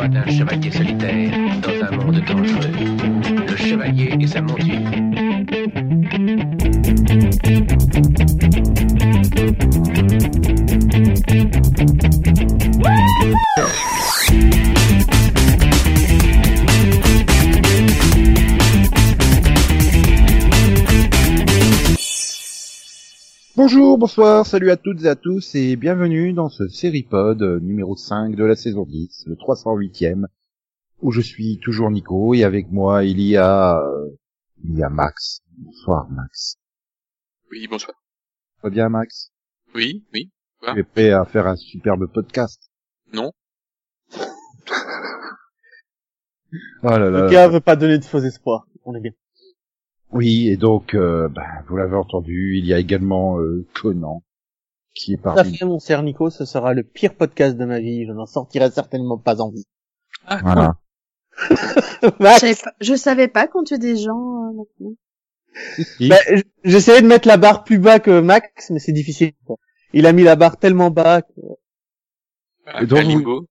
voix d'un chevalier solitaire dans un monde dangereux. Le chevalier et sa monture. Bonjour, bonsoir, salut à toutes et à tous et bienvenue dans ce Seripod euh, numéro 5 de la saison 10, le 308e, où je suis toujours Nico et avec moi il y a, euh, il y a Max. Bonsoir Max. Oui, bonsoir. Ça va bien Max? Oui, oui. Tu es prêt à faire un superbe podcast? Non. Oh là Le là. gars veut pas donner de faux espoirs. On est bien. Oui, et donc, euh, ben, vous l'avez entendu, il y a également euh, Conan, qui est à parmi fait, mon cher Nico, ce sera le pire podcast de ma vie. Je n'en sortirai certainement pas en vie. Ah, Voilà. Je Max, savais pas, je savais pas qu'on tuait des gens euh, maintenant. Si, bah, j'essayais de mettre la barre plus bas que Max, mais c'est difficile. quoi. Il a mis la barre tellement bas que... Ah, Et donc.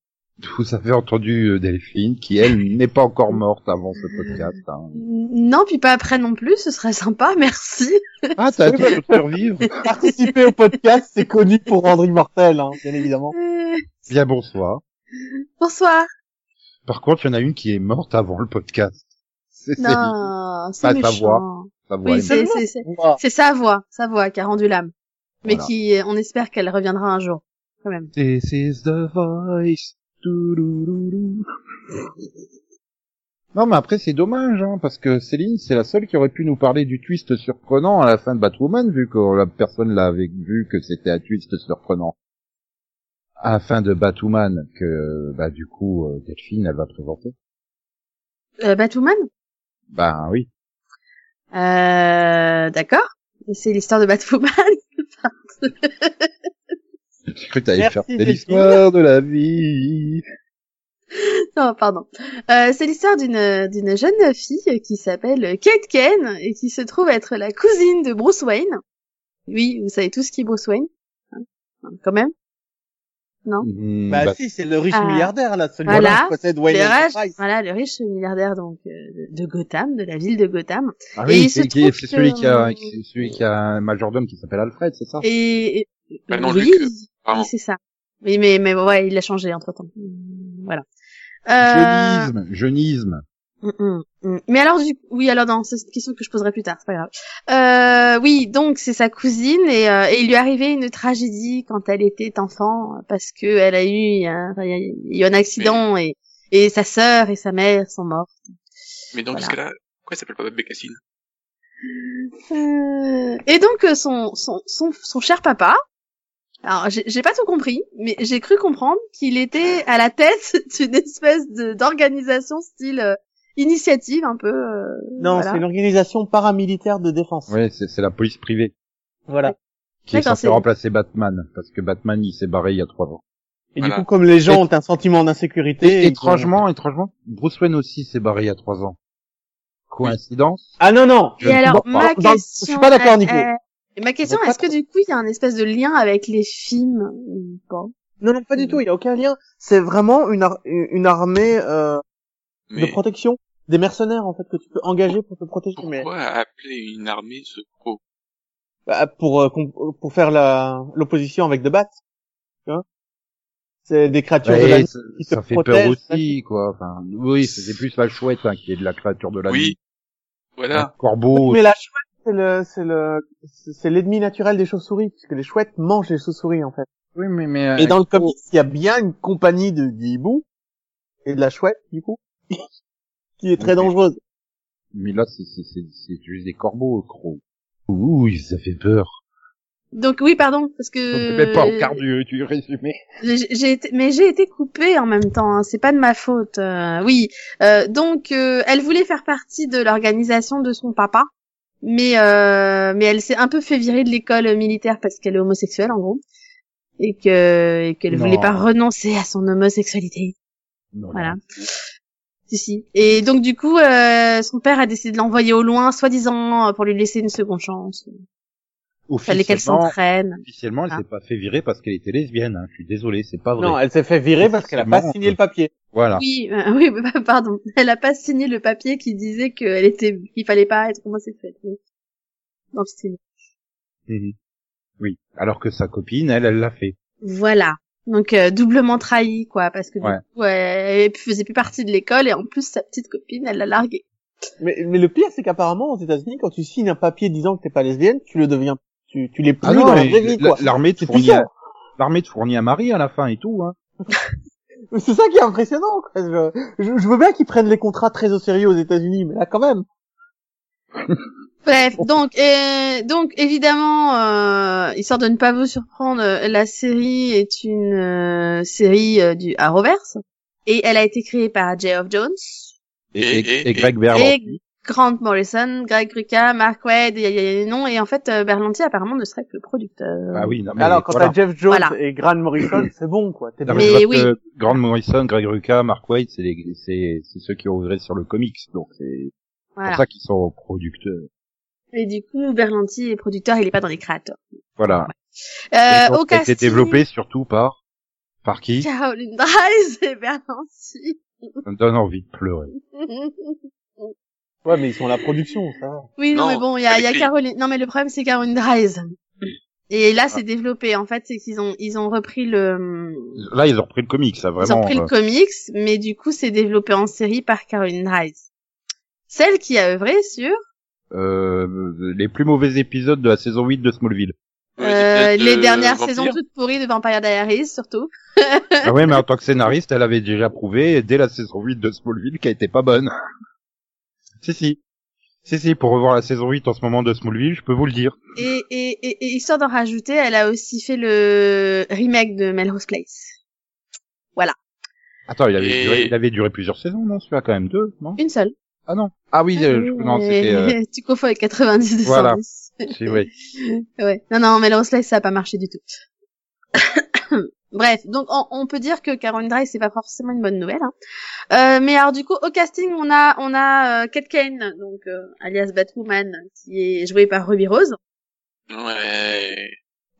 Vous avez entendu euh, Delphine, qui elle n'est pas encore morte avant ce podcast. hein. Non, puis pas après non plus, ce serait sympa, merci. Ah, t'as pu survivre Participer au podcast, c'est connu pour rendre immortel, hein, bien évidemment. Euh, Bien bonsoir. bonsoir. Par contre, il y en a une qui est morte avant le podcast. C'est. Non, c'est sa voix. Sa voix Oui, est c'est, morte. c'est, c'est, sa voix, sa voix qui a rendu l'âme. Mais Voilà. qui, on espère qu'elle reviendra un jour, quand même. This is the voice. Non, mais après, c'est dommage, hein, parce que Céline, c'est la seule qui aurait pu nous parler du twist surprenant à la fin de Batwoman, vu que la personne l'avait vu que c'était un twist surprenant. À la fin de Batwoman, que, bah, du coup, euh, Delphine, elle va présenter. Euh, Batwoman? Ben oui. Euh, d'accord. C'est l'histoire de Batwoman. J'ai cru que t'allais Merci, faire c'est Delphine. l'histoire de la vie. non, pardon. Euh, c'est l'histoire d'une d'une jeune fille qui s'appelle Kate Ken et qui se trouve être la cousine de Bruce Wayne. Oui, vous savez tous qui est Bruce Wayne, hein quand même. Non. Hmm, bah, bah, si, c'est le riche Ah. milliardaire, là, celui Voilà. qui possède Wayne le voilà, le riche milliardaire donc euh, de Gotham, de la ville de Gotham. ah et oui, il c'est se qui- trouve c'est celui que- qui a, c'est celui qui a un majordome qui s'appelle Alfred, c'est ça? Et, et- Bah non, oui, Luc, euh, oui, c'est ça. Oui, mais mais ouais, il a changé entre temps. Voilà. Euh, Jeunisme, jeunisme. Mm, mm, mm. Mais alors du oui alors non c'est une question que je poserai plus tard c'est pas grave. Euh, oui donc c'est sa cousine et, euh, et il lui est arrivé une tragédie quand elle était enfant parce que elle a eu un, il y a- il y a eu un accident et et sa sœur et sa mère sont mortes. Mais donc, Voilà. là, pourquoi s'appelle pas Bécassine Euh, et donc euh, son son son son cher papa. Alors j'ai j'ai pas tout compris mais j'ai cru comprendre qu'il était à la tête d'une espèce de d'organisation style euh, initiative un peu. euh, Non, voilà. c'est une organisation paramilitaire de défense. Ouais, c'est c'est la police privée Voilà. qui est censée remplacer Batman parce que Batman il s'est barré il y a trois ans. Et Voilà. du coup, comme les gens Et- ont un sentiment d'insécurité... Ils étrangement, étrangement, Bruce Wayne aussi s'est barré il y a trois ans. Coïncidence Ah non, non Je Et alors, pas. ma Dans- question... je suis pas d'accord, Nico. euh, euh, ma question, est-ce que du coup, il y a un espèce de lien avec les films ou pas? Non, non, pas du tout, il n'y a aucun lien. C'est vraiment une, ar- une armée euh, de Mais protection. Des mercenaires, en fait, que tu peux engager pour te protéger. Mais pourquoi appeler une armée ce gros bah, pour, euh, com- pour faire la l'opposition avec The Bat. Tu vois C'est des créatures de la nuit. ça, qui ça fait peur protège, aussi, quoi. Enfin, oui, c'est plus la chouette hein, qui est de la créature de la Oui, nuit. voilà. Un corbeau. Mais la chouette, c'est le, c'est le, c'est l'ennemi naturel des chauves-souris, puisque les chouettes mangent les chauves-souris, en fait. Oui, mais mais. Et dans euh, le comics, il y a bien une compagnie de du hibou et de la chouette, du coup, qui est très Ok. dangereuse. Mais là, c'est c'est c'est c'est juste des corbeaux, gros. Ouh, ça fait peur. Donc oui, pardon, parce que... Met pas au quart du, du résumé. J'ai j'ai été, mais j'ai été coupée en même temps. Hein, c'est pas de ma faute. euh, oui. Euh, donc, euh, elle voulait faire partie de l'organisation de son papa, mais euh, mais elle s'est un peu fait virer de l'école militaire parce qu'elle est homosexuelle en gros, et que et qu'elle voulait pas renoncer à son homosexualité. Non, Voilà. non. Si si. Et donc du coup, euh, son père a décidé de l'envoyer au loin, soi-disant pour lui laisser une seconde chance. Fallait qu'elle Officiellement, s'entraîne. officiellement, elle Ah. s'est pas fait virer parce qu'elle était lesbienne. Hein. Je suis désolé, c'est pas vrai. Non, elle s'est fait virer parce qu'elle a pas signé le papier. Voilà. Oui, euh, oui, bah, pardon. Elle a pas signé le papier qui disait qu'elle était, qu'il fallait pas être homosexuelle. Dans le style. Mhm. Oui. Alors que sa copine, elle, elle l'a fait. Voilà. Donc euh, doublement trahi quoi, parce que du Ouais. coup, elle elle faisait plus partie de l'école et en plus sa petite copine, elle l'a larguée. Mais, mais le pire, c'est qu'apparemment, aux États-Unis, quand tu signes un papier disant que t'es pas lesbienne, tu le deviens, tu, tu l'es plus Ah non, dans la vraie vie, quoi. l'armée te C'est fournit, l'armée te fournit un mari à la fin et tout, hein. C'est ça qui est impressionnant, quoi. Je, je, je veux bien qu'ils prennent les contrats très au sérieux aux États-Unis, mais là, quand même. Bref, donc euh, donc évidemment, euh, histoire de ne pas vous surprendre, la série est une euh, série euh, du Arrowverse et elle a été créée par Geoff Jones, Et, Et- et, et- et Greg et Berlanti. Grant Morrison, Greg Rucka, Mark Wade, il y, a- il y a des noms et en fait euh, Berlanti apparemment ne serait que le producteur. Ah oui, non, mais Alors, quand voilà. t'as Jeff Jones Voilà. et Grant Morrison, c'est bon, quoi. T'es Non, mais oui. que Grant Morrison, Greg Rucka, Mark Waid, c'est les, c'est, c'est ceux qui ont œuvré sur le comics, donc c'est Voilà. pour ça qu'ils sont producteurs. Et du coup, Berlanti est producteur, il est pas dans les créateurs. Voilà. Euh, Et donc, au a été casting, développé surtout par, par qui? Caroline Dries et Berlanti. Ça me donne envie de pleurer. Ouais, mais ils sont à la production, ça. va. oui, non, Non, mais bon, il y a, il y a. Caroline. Non, mais le problème c'est Caroline Dries. Et là, c'est développé. En fait, c'est qu'ils ont ils ont repris le Là, ils ont repris le comics, ça, ils ont vraiment. repris le euh, comics, mais du coup, c'est développé en série par Caroline Dries. Celle qui a œuvré sur euh, les plus mauvais épisodes de la saison 8 de Smallville. Euh, peut-être, les euh, dernières Vampire. saisons toutes pourries de Vampire Diaries, surtout. ah ouais, mais en tant que scénariste, elle avait déjà prouvé dès la saison 8 de Smallville qu'elle était pas bonne. Si, si. Si, si, pour revoir la saison 8 en ce moment de Smallville, je peux vous le dire. Et, et, et, et histoire d'en rajouter, elle a aussi fait le remake de Melrose Place. Attends, il avait, Et- duré, il avait duré plusieurs saisons, non? Celui-là, quand même deux, non? Une seule. Ah non. Ah oui, euh, je- non, c'était... Euh, tu confonds avec 90 Voilà. 210. c'est vrai. Ouais. Non, non, Melrose Place, ça a pas marché du tout. Bref, donc on, on peut dire que Caroline Dry c'est pas forcément une bonne nouvelle. Hein. Euh, mais alors du coup au casting on a on a euh, Kate Kane donc euh, alias Batwoman qui est jouée par Ruby Rose. Ouais.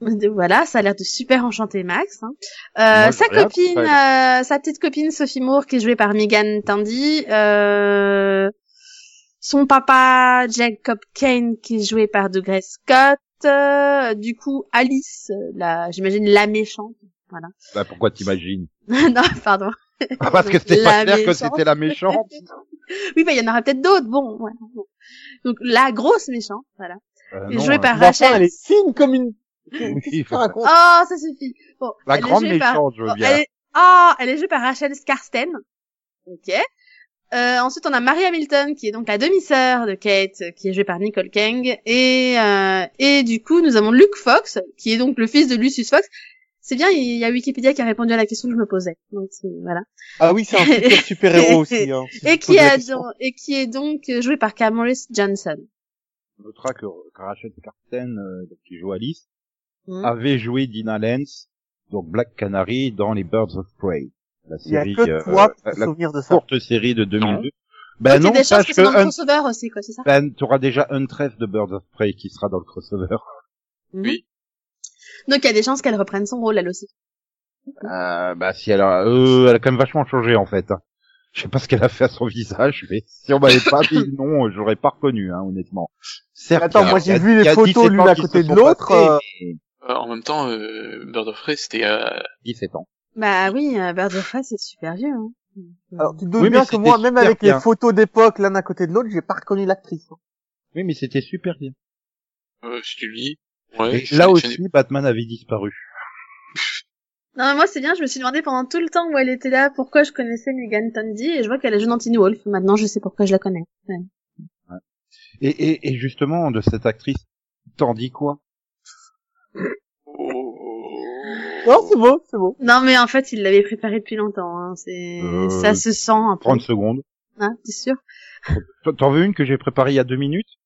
Voilà, ça a l'air de super enchanter Max. Hein. Moi, Euh, sa copine, euh, sa petite copine Sophie Moore qui est jouée par Megan Tandy. Euh, son papa Jacob Kane qui est joué par Douglas Scott. Euh, du coup Alice, la, j'imagine la méchante. Voilà. Bah, pourquoi t'imagines non, pardon. Ah, Parce que c'était pas clair que méchante. c'était la méchante. Oui, bah il y en aura peut-être d'autres. Bon, voilà. Bon. Donc la grosse méchante, voilà. Euh, non, jouée euh, par Rachel. elle est fine comme une... Oui, Oh, ça suffit. Bon, La elle est grande jouée par- méchante, je veux Oh, bien. Elle est... Ah, elle est jouée par Rachel Skarsten. Ok. Euh, ensuite, on a Mary Hamilton, qui est donc la demi-sœur de Kate, qui est jouée par Nicole Kang. Et, euh, et du coup, nous avons Luke Fox, qui est donc le fils de Lucius Fox. C'est bien, il y a Wikipédia qui a répondu à la question que je me posais. Donc, c'est- voilà. Ah oui, c'est un super super-héros aussi, hein. si Et qui, a donc- et qui est donc joué par Camoris Johnson. On notera que, Rachel Carten, euh, qui joue Alice, Hmm. avait joué Dina Lance, donc Black Canary, dans les Birds of Prey. La Il y a série, que euh, toi pour la, te la souvenir de ça. courte série de 2002. Donc, Ben non, des chances sache que c'est dans que le un, crossover aussi, quoi, c'est ça? ben, t'auras déjà Huntress de Birds of Prey qui sera dans le crossover. Oui. Donc, il y a des chances qu'elle reprenne son rôle, elle aussi. Euh, bah si elle a, euh, elle a quand même vachement changé en fait. Je sais pas ce qu'elle a fait à son visage, mais si on m'avait pas dit non, j'aurais pas reconnu, hein, honnêtement. Certes, Attends, a- moi, j'ai vu les photos 17 l'une à côté de l'autre, mais Euh, en même temps, euh, Bird of Prey, c'était euh, 17 ans. Bah oui, euh, Bird of Prey, c'est super vieux. Hein. Alors, tu te doutes Oui, bien que moi, même avec bien. les photos d'époque l'un à côté de l'autre, j'ai pas reconnu l'actrice. Oui, mais c'était super bien. euh, si tu le dis. Ouais. Et là aussi, Batman avait disparu. Non, mais moi, c'est bien, je me suis demandé pendant tout le temps où elle était là pourquoi je connaissais Megan Tandy, et je vois qu'elle a joué dans Teen Wolf. Maintenant, je sais pourquoi je la connais. Ouais. Et, et, et justement, de cette actrice, t'en dis quoi? Oh. Non, c'est beau, c'est beau. Non, mais en fait, il l'avait préparé depuis longtemps. Hein. C'est, Euh, ça se sent un peu. 30 secondes. Hein, t'es sûr? T'en- T'en veux une que j'ai préparée il y a deux minutes?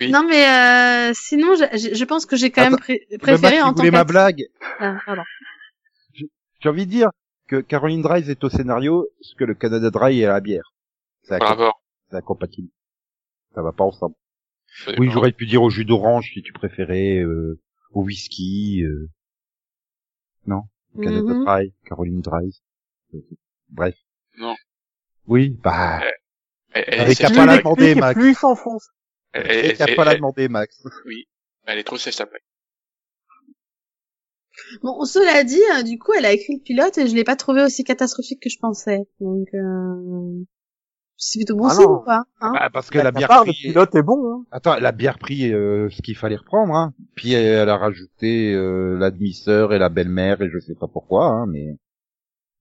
Oui. Non, mais euh, sinon, je, je- je pense que j'ai quand même pré- préféré en tant voulait ma blague. Ah, pardon. J'ai envie de dire que Caroline Dries est au scénario ce que le Canada Dry est à la bière. C'est Par incom- rapport. c'est incompatible. Ça va pas ensemble. Oui, j'aurais pu dire au jus d'orange si tu préférais, euh, au whisky, euh... non? Canada Mhm. Dry, Caroline Dries. Euh, Bref. Non, Oui, bah, Elle, elle, Avec elle- demander, explique, Max. plus il s'enfonce. Elle- et elle- t'as pas la demandé, Max. elle est trop sèche après. Bon, cela dit, euh, du coup, elle a écrit le pilote et je l'ai pas trouvé aussi catastrophique que je pensais. Donc, euh... c'est plutôt bon Ah signe ou pas hein Bah, parce qu'elle a La bien part, le pilote est bon. Hein. attends, elle a bien repris euh, ce qu'il fallait reprendre, hein. Puis elle, elle a rajouté euh, la demi-sœur et la belle-mère et je sais pas pourquoi, hein, mais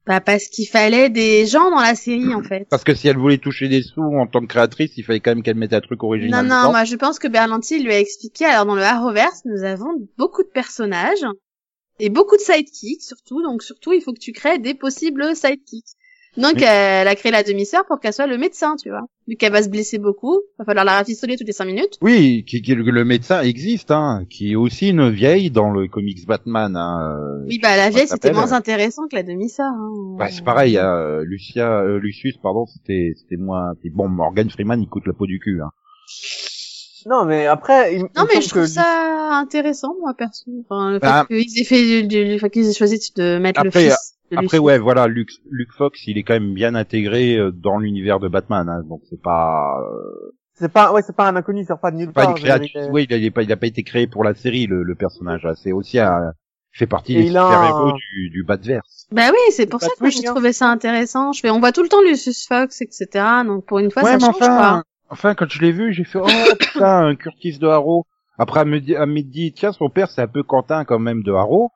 Bah, parce qu'il fallait des gens dans la série, en fait. parce que si elle voulait toucher des sous en tant que créatrice, il fallait quand même qu'elle mette un truc Non, original. non, dedans. moi je pense que Berlanti lui a expliqué. Alors dans le Arrowverse, nous avons beaucoup de personnages et beaucoup de sidekicks surtout. Donc surtout, il faut que tu crées des possibles sidekicks. Donc Mais- elle a créé la demi-sœur pour qu'elle soit le médecin, tu vois. Vu qu'elle va se blesser beaucoup, va falloir la rafistoler toutes les cinq minutes. Oui, qui, qui- le médecin existe, hein, qui est aussi une vieille dans le comics Batman. Hein. euh, Oui, bah la vieille c'était moins euh, intéressant que la demi-sœur. Hein. Bah, c'est pareil, hein, euh, Lucia, euh, Lucius, pardon, c'était, c'était moins. Bon, Morgan Freeman, il coûte la peau du cul. Hein. Non, mais après, il, Non il mais semble je trouve que ça intéressant moi perso. Enfin, le fait Bah, qu'ils aient fait du, du- enfin, qu'ils aient choisi de mettre Après, le fils. Après, ouais, voilà, Luke, Luke Fox, il est quand même bien intégré euh, dans l'univers de Batman, hein, donc c'est pas, euh, c'est pas, ouais, c'est pas un inconnu, c'est pas de nulle pas part. Oui, il a, il est pas, il a pas été créé pour la série, le, le personnage. hein. C'est aussi un, il fait partie Et des il a super un- du, du Batverse. Bah oui, c'est pour ça que moi j'ai hein. trouvé ça intéressant. Je fais, on voit tout le temps Lucius Fox, etc. Donc pour une fois, ouais, ça mais change enfin, pas. enfin, quand je l'ai vu, j'ai fait, oh putain, un Curtis de Harrow. Après, elle me dit, elle me dit, tiens, son père, c'est un peu Quentin quand même de Harrow.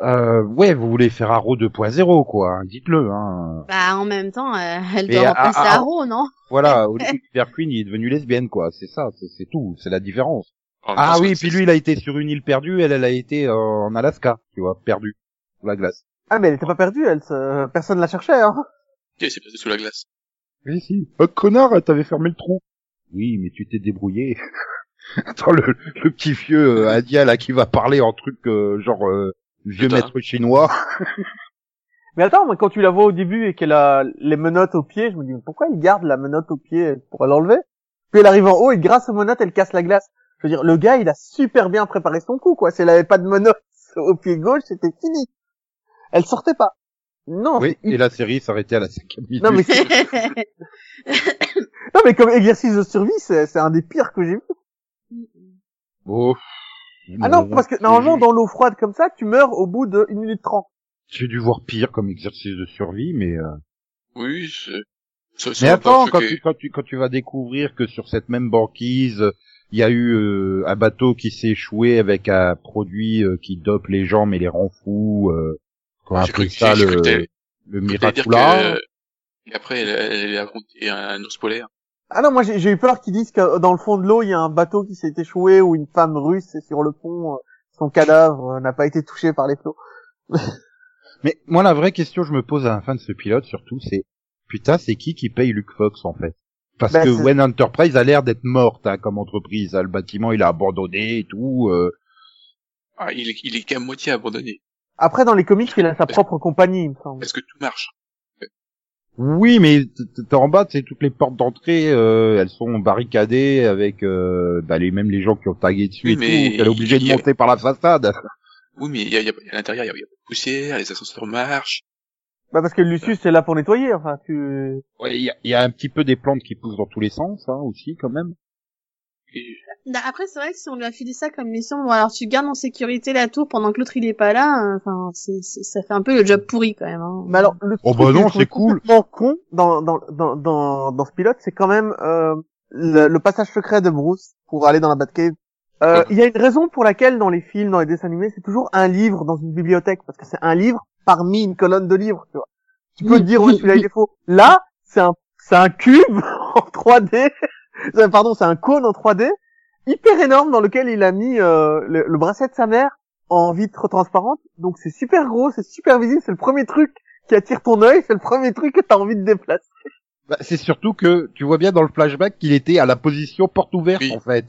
Euh, ouais, vous voulez faire Harrow 2.0, quoi. hein, Dites-le, hein. Bah en même temps, euh, elle Mais doit à- remplacer Arrow, non? Voilà, Oliver Queen, il est devenu lesbienne, quoi. C'est ça, c'est c'est tout. C'est la différence. En Ah oui, puis lui, il a été sur une île perdue, elle, elle a été euh, en Alaska, tu vois, perdue. Sous la glace. Ah, mais elle était pas perdue, elle, se- personne la cherchait, hein. Ok, c'est passé sous la glace. Oui, si. Oh, connard, t'avais fermé le trou. Oui, mais tu t'es débrouillé. Attends, le, le petit vieux euh, indien, là, qui va parler en truc, euh, genre, euh, vieux Putain. maître chinois. Mais attends, moi, quand tu la vois au début et qu'elle a les menottes au pied, je me dis, mais pourquoi il garde la menotte au pied pour l'enlever? Puis elle arrive en haut et grâce aux menottes, elle casse la glace. Je veux dire, le gars, il a super bien préparé son coup, quoi. Si elle avait pas de menottes au pied gauche, c'était fini. Elle sortait pas. Non, Oui, et la série s'arrêtait à la cinquième minute. Non, mais c'est- non, mais comme exercice de survie, c'est, c'est un des pires que j'ai vu. Oh. Ah non, parce que normalement, dans l'eau froide comme ça, tu meurs au bout de 1 minute 30. J'ai dû voir pire comme exercice de survie, mais... euh, Oui, c'est... ça- ça Mais attends, quand tu, quand tu quand tu vas découvrir que sur cette même banquise, il y a eu euh, un bateau qui s'est échoué avec un produit euh, qui dope les gens mais les rend fous. Euh, qu'on appelle ça le, le Miracula. que... Et après, elle, elle, elle a affronté un ours polaire. Ah non, moi j'ai, eu peur qu'ils disent que dans le fond de l'eau, il y a un bateau qui s'est échoué ou une femme russe est sur le pont. euh, Son cadavre euh, n'a pas été touché par les flots. Mais moi la vraie question que je me pose à la fin de ce pilote surtout c'est putain c'est qui qui paye Luke Fox en fait? Parce Bah, que Wen Enterprise a l'air d'être morte hein, comme entreprise. hein. Le bâtiment il a abandonné et tout. euh. Ah, il est, il est qu'à moitié abandonné. Après, dans les comics, il a sa propre compagnie, il me semble. Parce que tout marche? Oui, mais en bas, c'est toutes les portes d'entrée, euh, elles sont barricadées avec euh, bah, les mêmes les gens qui ont tagué dessus Oui, et mais tout. Elle est obligée de a- monter par la façade. Oui, mais il y a, il y a, à l'intérieur, il y a, il y a pas de poussière, les ascenseurs marchent. Bah parce que Lucius est là pour nettoyer. Enfin, tu. Ouais, il y a, il y a un petit peu des plantes qui poussent dans tous les sens, hein, aussi quand même. Et Bah, Après, c'est vrai que si on lui a filé ça comme mission, bon, alors tu gardes en sécurité la tour pendant que l'autre il est pas là, euh, enfin, c'est, c'est- ça fait un peu le job pourri quand même. Hein. Mais alors, le Oh truc bah non, c'est cool. complètement con dans dans dans dans dans ce pilote, c'est quand même euh, le, le passage secret de Bruce pour aller dans la Batcave. Euh. Il y a une raison pour laquelle dans les films, dans les dessins animés, c'est toujours un livre dans une bibliothèque parce que c'est un livre parmi une colonne de livres. Tu vois. Tu peux te dire oui, celui-là il est faux. Là, c'est un c'est un cube en 3D. Euh, Pardon, c'est un cône en 3D hyper énorme dans lequel il a mis euh, le, le bracelet de sa mère en vitre transparente. Donc c'est super gros, c'est super visible, c'est le premier truc qui attire ton œil, c'est le premier truc que t'as envie de déplacer. Bah, c'est surtout que tu vois bien dans le flashback qu'il était à la position porte ouverte Oui. en fait.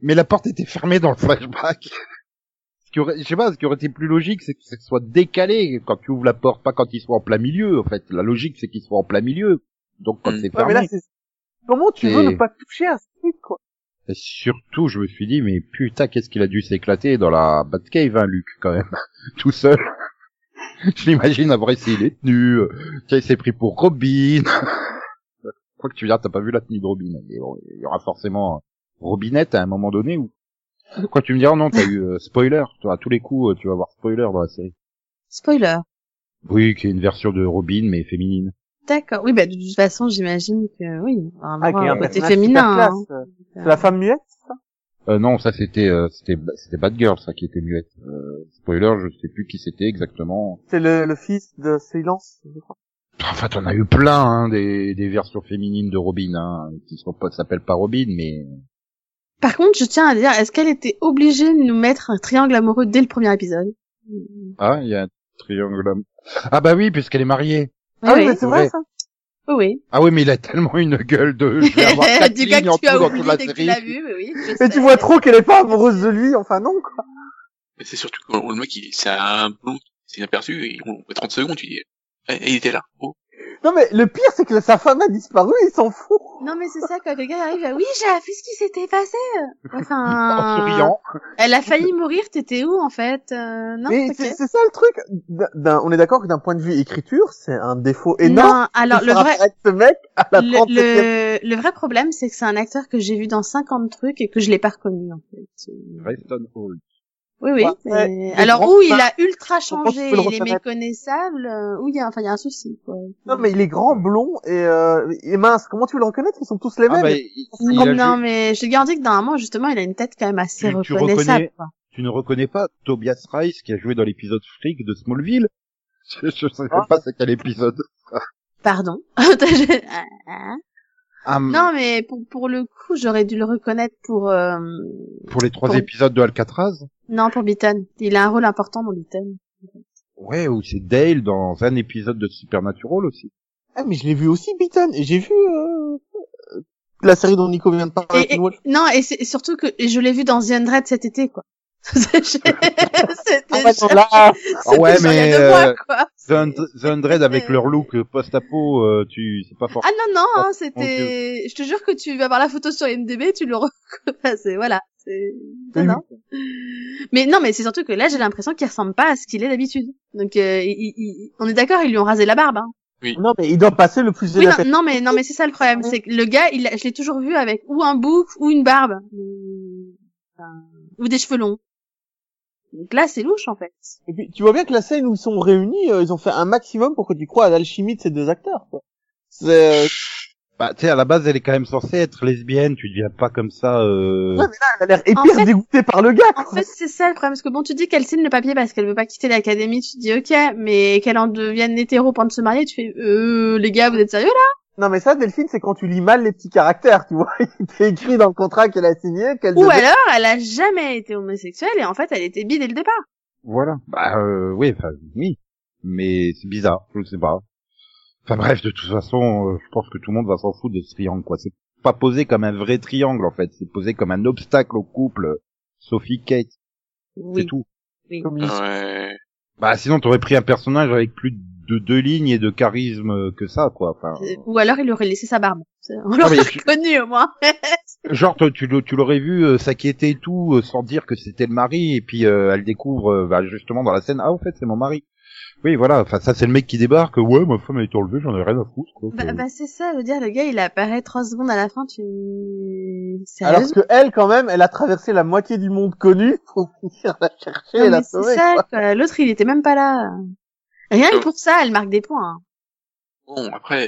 Mais la porte était fermée dans le flashback. Ce qui aurait, je sais pas, ce qui aurait été plus logique, c'est que ça soit décalé quand tu ouvres la porte, pas quand il soit en plein milieu. En fait, la logique c'est qu'il soit en plein milieu. Donc quand Mm. c'est Ouais, fermé. mais là. Comment tu veux ne pas toucher à ce truc, quoi Et surtout, je me suis dit, mais putain, qu'est-ce qu'il a dû s'éclater dans la Batcave, hein, Luc, quand même, tout seul. je l'imagine avoir essayé les tenues, euh, tiens, il s'est pris pour Robin. crois que tu veux dire, t'as pas vu la tenue de Robin. Mais bon, Il y aura forcément Robinette à un moment donné où. Quoi, tu me diras, non, t'as eu euh, spoiler. Toi, à tous les coups, euh, tu vas voir spoiler dans la série. Spoiler. Oui, qui est une version de Robin, mais féminine. D'accord. Oui, bah de toute façon, j'imagine que oui. Un Ah, qui est un côté féminin. hein. euh. C'est la femme muette, ça? Euh, non, ça c'était, euh, c'était, c'était Batgirl, ça qui était muette. Euh, spoiler, je sais plus qui c'était exactement. C'est le, le fils de Silence, je crois. Enfin, t'en as eu plein, hein, des, des versions féminines de Robin, hein, qui sont pas, s'appellent pas Robin, mais Par contre, je tiens à dire, est-ce qu'elle était obligée de nous mettre un triangle amoureux dès le premier épisode? Ah, il y a un triangle. am- Ah bah oui, puisqu'elle est mariée. Ah oui, c'est vrai ça oui. Ah oui, mais il a tellement une gueule de. Je vais avoir quatre du gars que tu as oublié dès que tu l'as vu, mais oui. tu vois trop qu'elle est pas amoureuse de lui, enfin non quoi. Mais c'est surtout que le mec, il- c'est un blond, c'est inaperçu, et on fait 30 secondes, tu dis, eh, il était là. Oh. Non mais le pire c'est que sa femme a disparu, il s'en fout. Non, mais c'est ça, quand le gars arrive, oui, j'ai vu ce qui s'était passé. En Enfin, souriant. elle a failli mourir, t'étais où, en fait? Euh, non, mais ok. c'est ça le truc. On est d'accord que d'un point de vue écriture, c'est un défaut énorme. Non, alors, le vrai, apparaître ce mec à la le, 37e. le, le vrai problème, c'est que c'est un acteur que j'ai vu dans 50 trucs et que je l'ai pas reconnu, en fait. Reston Hall. Oui, oui. Ouais, mais- Alors, où il a ultra changé, il est méconnaissable, euh, où il y a, enfin, il y a un souci, quoi. Non mais il est grand, blond et, euh, et mince. Comment tu veux le reconnaître? Ils sont tous les mêmes. Ah bah, il, il Non, a non, joué- mais je te garantis que normalement, justement, il a une tête quand même assez Tu- tu reconnaissable, reconnais- tu ne reconnais pas Tobias Rice qui a joué dans l'épisode Freak de Smallville? Je, je sais Ah. pas c'est quel épisode. Pardon. Non, mais pour, pour le coup, j'aurais dû le reconnaître pour, euh, Pour les trois pour- épisodes de Alcatraz? Non, pour Beaton. Il a un rôle important dans Beaton. Ouais, ou c'est Dale dans un épisode de Supernatural aussi. Ah mais je l'ai vu aussi Beaton et j'ai vu euh, la série dont Nico vient de parler. Et- et-. Non, et c'est surtout que je l'ai vu dans The Undread cet été, quoi. C'était Ah ouais, là, Ah ouais, mais, euh, quoi. The, Undread avec leur look post-apo, euh, tu, c'est pas Ah forcément. non, non, hein, mon c'était... Je te jure que tu vas voir la photo sur IMDb, tu le reconnais. c'est Voilà. C'est... Non, Oui. non. Mais non, mais c'est surtout que là, j'ai l'impression qu'il ressemble pas à ce qu'il est d'habitude. Donc, euh, il- il- on est d'accord, ils lui ont rasé la barbe. Hein. non mais il doit passer le plus Oui, non, non, mais non, mais c'est ça le problème, c'est que le gars, il, a- je l'ai toujours vu avec ou un bouc ou une barbe, Enfin, ou des cheveux longs. Donc là, c'est louche en fait. Et puis, tu vois bien que la scène où ils sont réunis, euh, ils ont fait un maximum pour que tu crois à l'alchimie de ces deux acteurs. Quoi. C'est, euh, Bah, tu sais, à la base, elle est quand même censée être lesbienne, tu deviens pas comme ça, euh... Ouais, mais là, elle a l'air En fait- dégoûtée par le gars. En quoi. fait, c'est ça le problème, parce que bon, tu dis qu'elle signe le papier parce qu'elle veut pas quitter l'académie, tu te dis ok, mais qu'elle en devienne hétéro pour se marier, tu fais euh, les gars, vous êtes sérieux là? Non mais ça, Delphine, c'est quand tu lis mal les petits caractères, tu vois. Il était écrit dans le contrat qu'elle a signé qu'elle Ou devait- alors, elle a jamais été homosexuelle et en fait, elle était bi dès le départ. Voilà. Bah, euh, oui, enfin, oui. Mais c'est bizarre, je sais pas. Enfin bref, de toute façon, euh, je pense que tout le monde va s'en foutre de ce triangle, quoi. C'est pas posé comme un vrai triangle, en fait. C'est posé comme un obstacle au couple euh, Sophie-Kate. Oui. C'est tout. oui. Ouais. Bah, sinon, t'aurais pris un personnage avec plus de deux lignes et de charisme que ça, quoi. Enfin, Euh, Ou alors, il aurait laissé sa barbe. On l'aurait tu- reconnu au moins. genre, tu, tu l'aurais vu euh, s'inquiéter et tout, euh, sans dire que c'était le mari, et puis euh, elle découvre, euh, bah, justement, dans la scène, ah, en fait, c'est mon mari. Oui, voilà. Enfin, ça, c'est le mec qui débarque. Ouais, ma femme a été enlevée, j'en ai rien à foutre, quoi. Bah, bah c'est ça, je veux dire, le gars, il apparaît trois secondes à la fin, tu... Alors que elle, quand même, elle a traversé la moitié du monde connu pour venir la chercher Non, et la mais c'est ça. L'autre, il était même pas là. Rien que Euh. pour ça, elle marque des points. hein. Bon, après,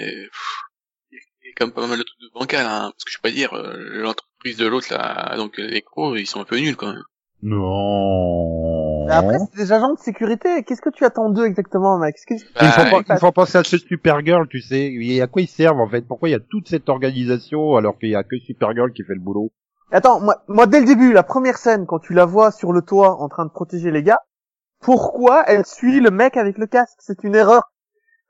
il y a- quand même pas mal de trucs de bancal, hein, parce que je peux pas dire, euh, l'entreprise de l'autre, là, donc les gros, ils sont un peu nuls, quand même. Non. Mais après, c'est des agents de sécurité. Qu'est-ce que tu attends d'eux exactement, mec? Qu'est-ce que- Il faut, Bah, pas- il faut penser à ce Supergirl, tu sais. Et à quoi ils servent, en fait? Pourquoi il y a toute cette organisation alors qu'il y a que Supergirl qui fait le boulot? Attends, moi, moi, dès le début, la première scène, quand tu la vois sur le toit en train de protéger les gars, pourquoi elle suit le mec avec le casque? C'est une erreur.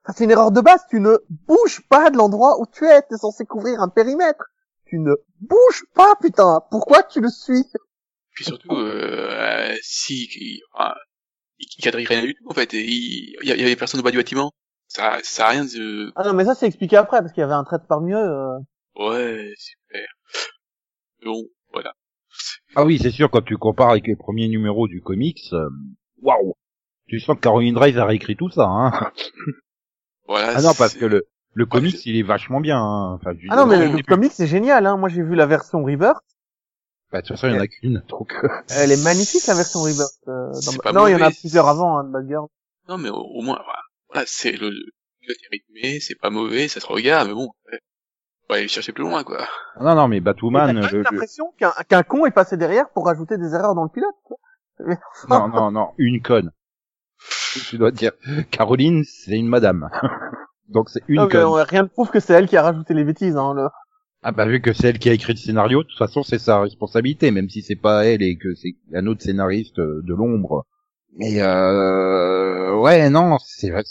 Enfin, c'est une erreur de base. Tu ne bouges pas de l'endroit où tu es. T'es censé couvrir un périmètre. Tu ne bouges pas, putain. Pourquoi tu le suis? Puis surtout, euh, euh, si, il, enfin, il rien du tout, en fait, et il, il y avait personne au bas du bâtiment. Ça, ça à rien de, Ah non, mais ça c'est expliqué après parce qu'il y avait un trait de parmi eux. euh. ouais, super. Bon, voilà. Ah oui, c'est sûr, quand tu compares avec les premiers numéros du comics, euh, waouh Tu sens que Caroline Drive a réécrit tout ça, hein Voilà. Ah non, parce c'est- que le, Le comics, il est vachement bien. hein. Enfin, Ah non, mais le, début. comic c'est génial. Hein. Moi, j'ai vu la version Rebirth. bah, de toute façon, il y en a qu'une, donc. euh, Elle est magnifique la version Rebirth. euh, dans- C'est pas Non, il y en a plusieurs c'est- avant hein, de Batgirl. Non, mais au, au moins, voilà, Voilà, c'est le, le pilote est rythmé, c'est pas mauvais, ça se regarde, mais bon, ouais. faut aller chercher plus loin, quoi. Non, non, mais Batwoman, le- le- l'impression qu'un qu'un con est passé derrière pour rajouter des erreurs dans le pilote. quoi. Non, non, non, une conne. Tu dois dire, Caroline, c'est une madame. donc c'est une Non, mais, conne. euh, rien ne prouve que c'est elle qui a rajouté les bêtises. Hein, le... Ah bah vu que c'est elle qui a écrit le scénario, de toute façon c'est sa responsabilité, même si c'est pas elle et que c'est un autre scénariste euh, de l'ombre. Mais euh, ouais non, c'est vrai.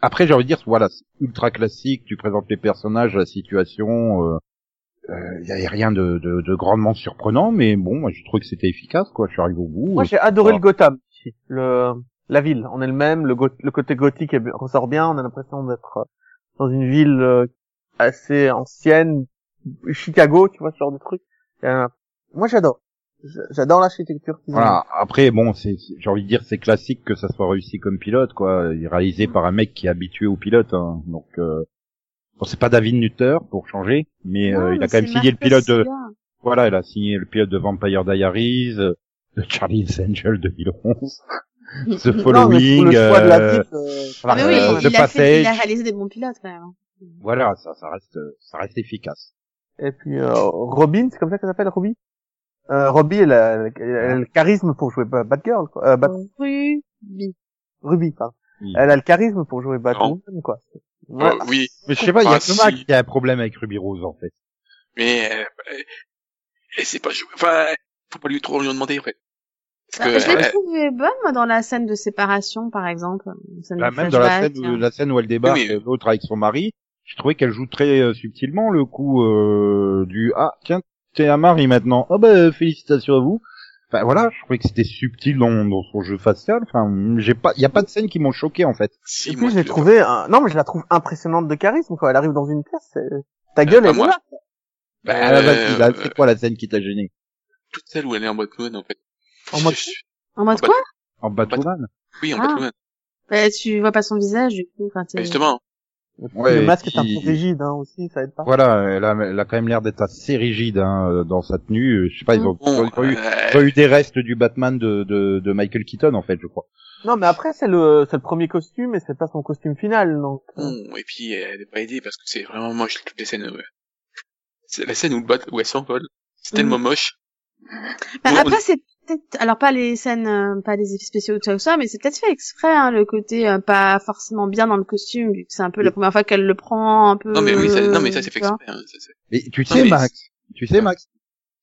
Après j'ai envie de dire voilà, c'est ultra classique, tu présentes les personnages, la situation, euh, il y avait rien de, de, de grandement surprenant, mais bon, moi j'ai trouvé que c'était efficace quoi. Je suis arrivé au bout. Moi, j'ai adoré le Gotham. Le la ville en elle-même, le, le côté gothique ressort bien. On a l'impression d'être euh, dans une ville euh, assez ancienne, Chicago, tu vois ce genre de truc. Euh, moi, j'adore. J'adore l'architecture. Voilà. Après, bon, c'est, j'ai envie de dire, c'est classique que ça soit réussi comme pilote, quoi. Réalisé par un mec qui est habitué au pilote, hein. donc. Euh... Bon, c'est pas David Nutter pour changer, mais Non, euh, il mais a quand même signé le pilote de. Voilà, il a signé le pilote de Vampire Diaries, euh, de Charlie's Angel 2011, The Non, mais pour Following. le choix de la euh, ville, euh, Ah, mais euh, oui, The il, a fait, il a réalisé des bons pilotes quand même. hein. Voilà, ça, ça reste, ça reste efficace. Et puis euh, Robin, c'est comme ça qu'elle s'appelle, Robbie. Euh, Robbie, elle a, elle a le charisme pour jouer Ba- Batgirl, quoi. Euh, Bat- Ruby. Ruby, pardon. Oui. Elle a le charisme pour jouer Batwoman, quoi. Ouais. Oh, oui, Mais je sais pas, il y a si. qui a un problème avec Ruby Rose en fait. mais, euh, euh, et c'est pas joué, enfin, faut pas lui trop lui en demander, en fait. Parce Bah, que, je l'ai euh, trouvée bonne, moi, dans la scène de séparation, par exemple. Bah, même dans la scène, où, la scène où elle débarque, Oui, l'autre avec son mari, je trouvais qu'elle joue très euh, subtilement le coup euh, du ah tiens t'es un mari maintenant oh bah félicitations à vous. Enfin voilà, je trouvais que c'était subtil dans, dans son jeu facial. Enfin j'ai pas, il y a pas de scènes qui m'ont choqué en fait. si, Et puis je l'ai je- trouvé, un- non mais je la trouve impressionnante de charisme quand elle arrive dans une pièce. c'est- Ta gueule pas elle est là. Bah, à la base, Euh, là, c'est quoi la scène qui t'a gêné? Toute celle où elle est en Batman, en fait. En mode- En mode Bah, quoi? En Batwoman? Oui, en Ah. Batman. bah, Tu vois pas son visage, du coup. Enfin, t'es- Bah, justement. Ouais, le masque qui- est un peu rigide hein, aussi, ça aide pas. Voilà, elle a, elle a quand même l'air d'être assez rigide hein, dans sa tenue. Je sais pas, ils ont, Bon, ont eu, euh, des restes du Batman de, de, de Michael Keaton en fait, je crois. Non mais après c'est le c'est le premier costume et c'est pas son costume final donc. euh, bon, et puis, elle est pas aidée parce que c'est vraiment moche, toutes les scènes, ouais. C'est la scène où le bat, où elle s'envole. C'est Mhm. tellement moche. Bah, Ouais, après, c'est peut-être, alors pas les scènes, euh, pas les effets spéciaux tout ça, mais c'est peut-être fait exprès, hein, le côté euh, pas forcément bien dans le costume, vu que c'est un peu la première fois qu'elle le prend, un peu. Non, mais oui, ça, non, mais ça, c'est fait exprès, hein, ça, Mais tu Non, sais, mais Max, tu sais, Max,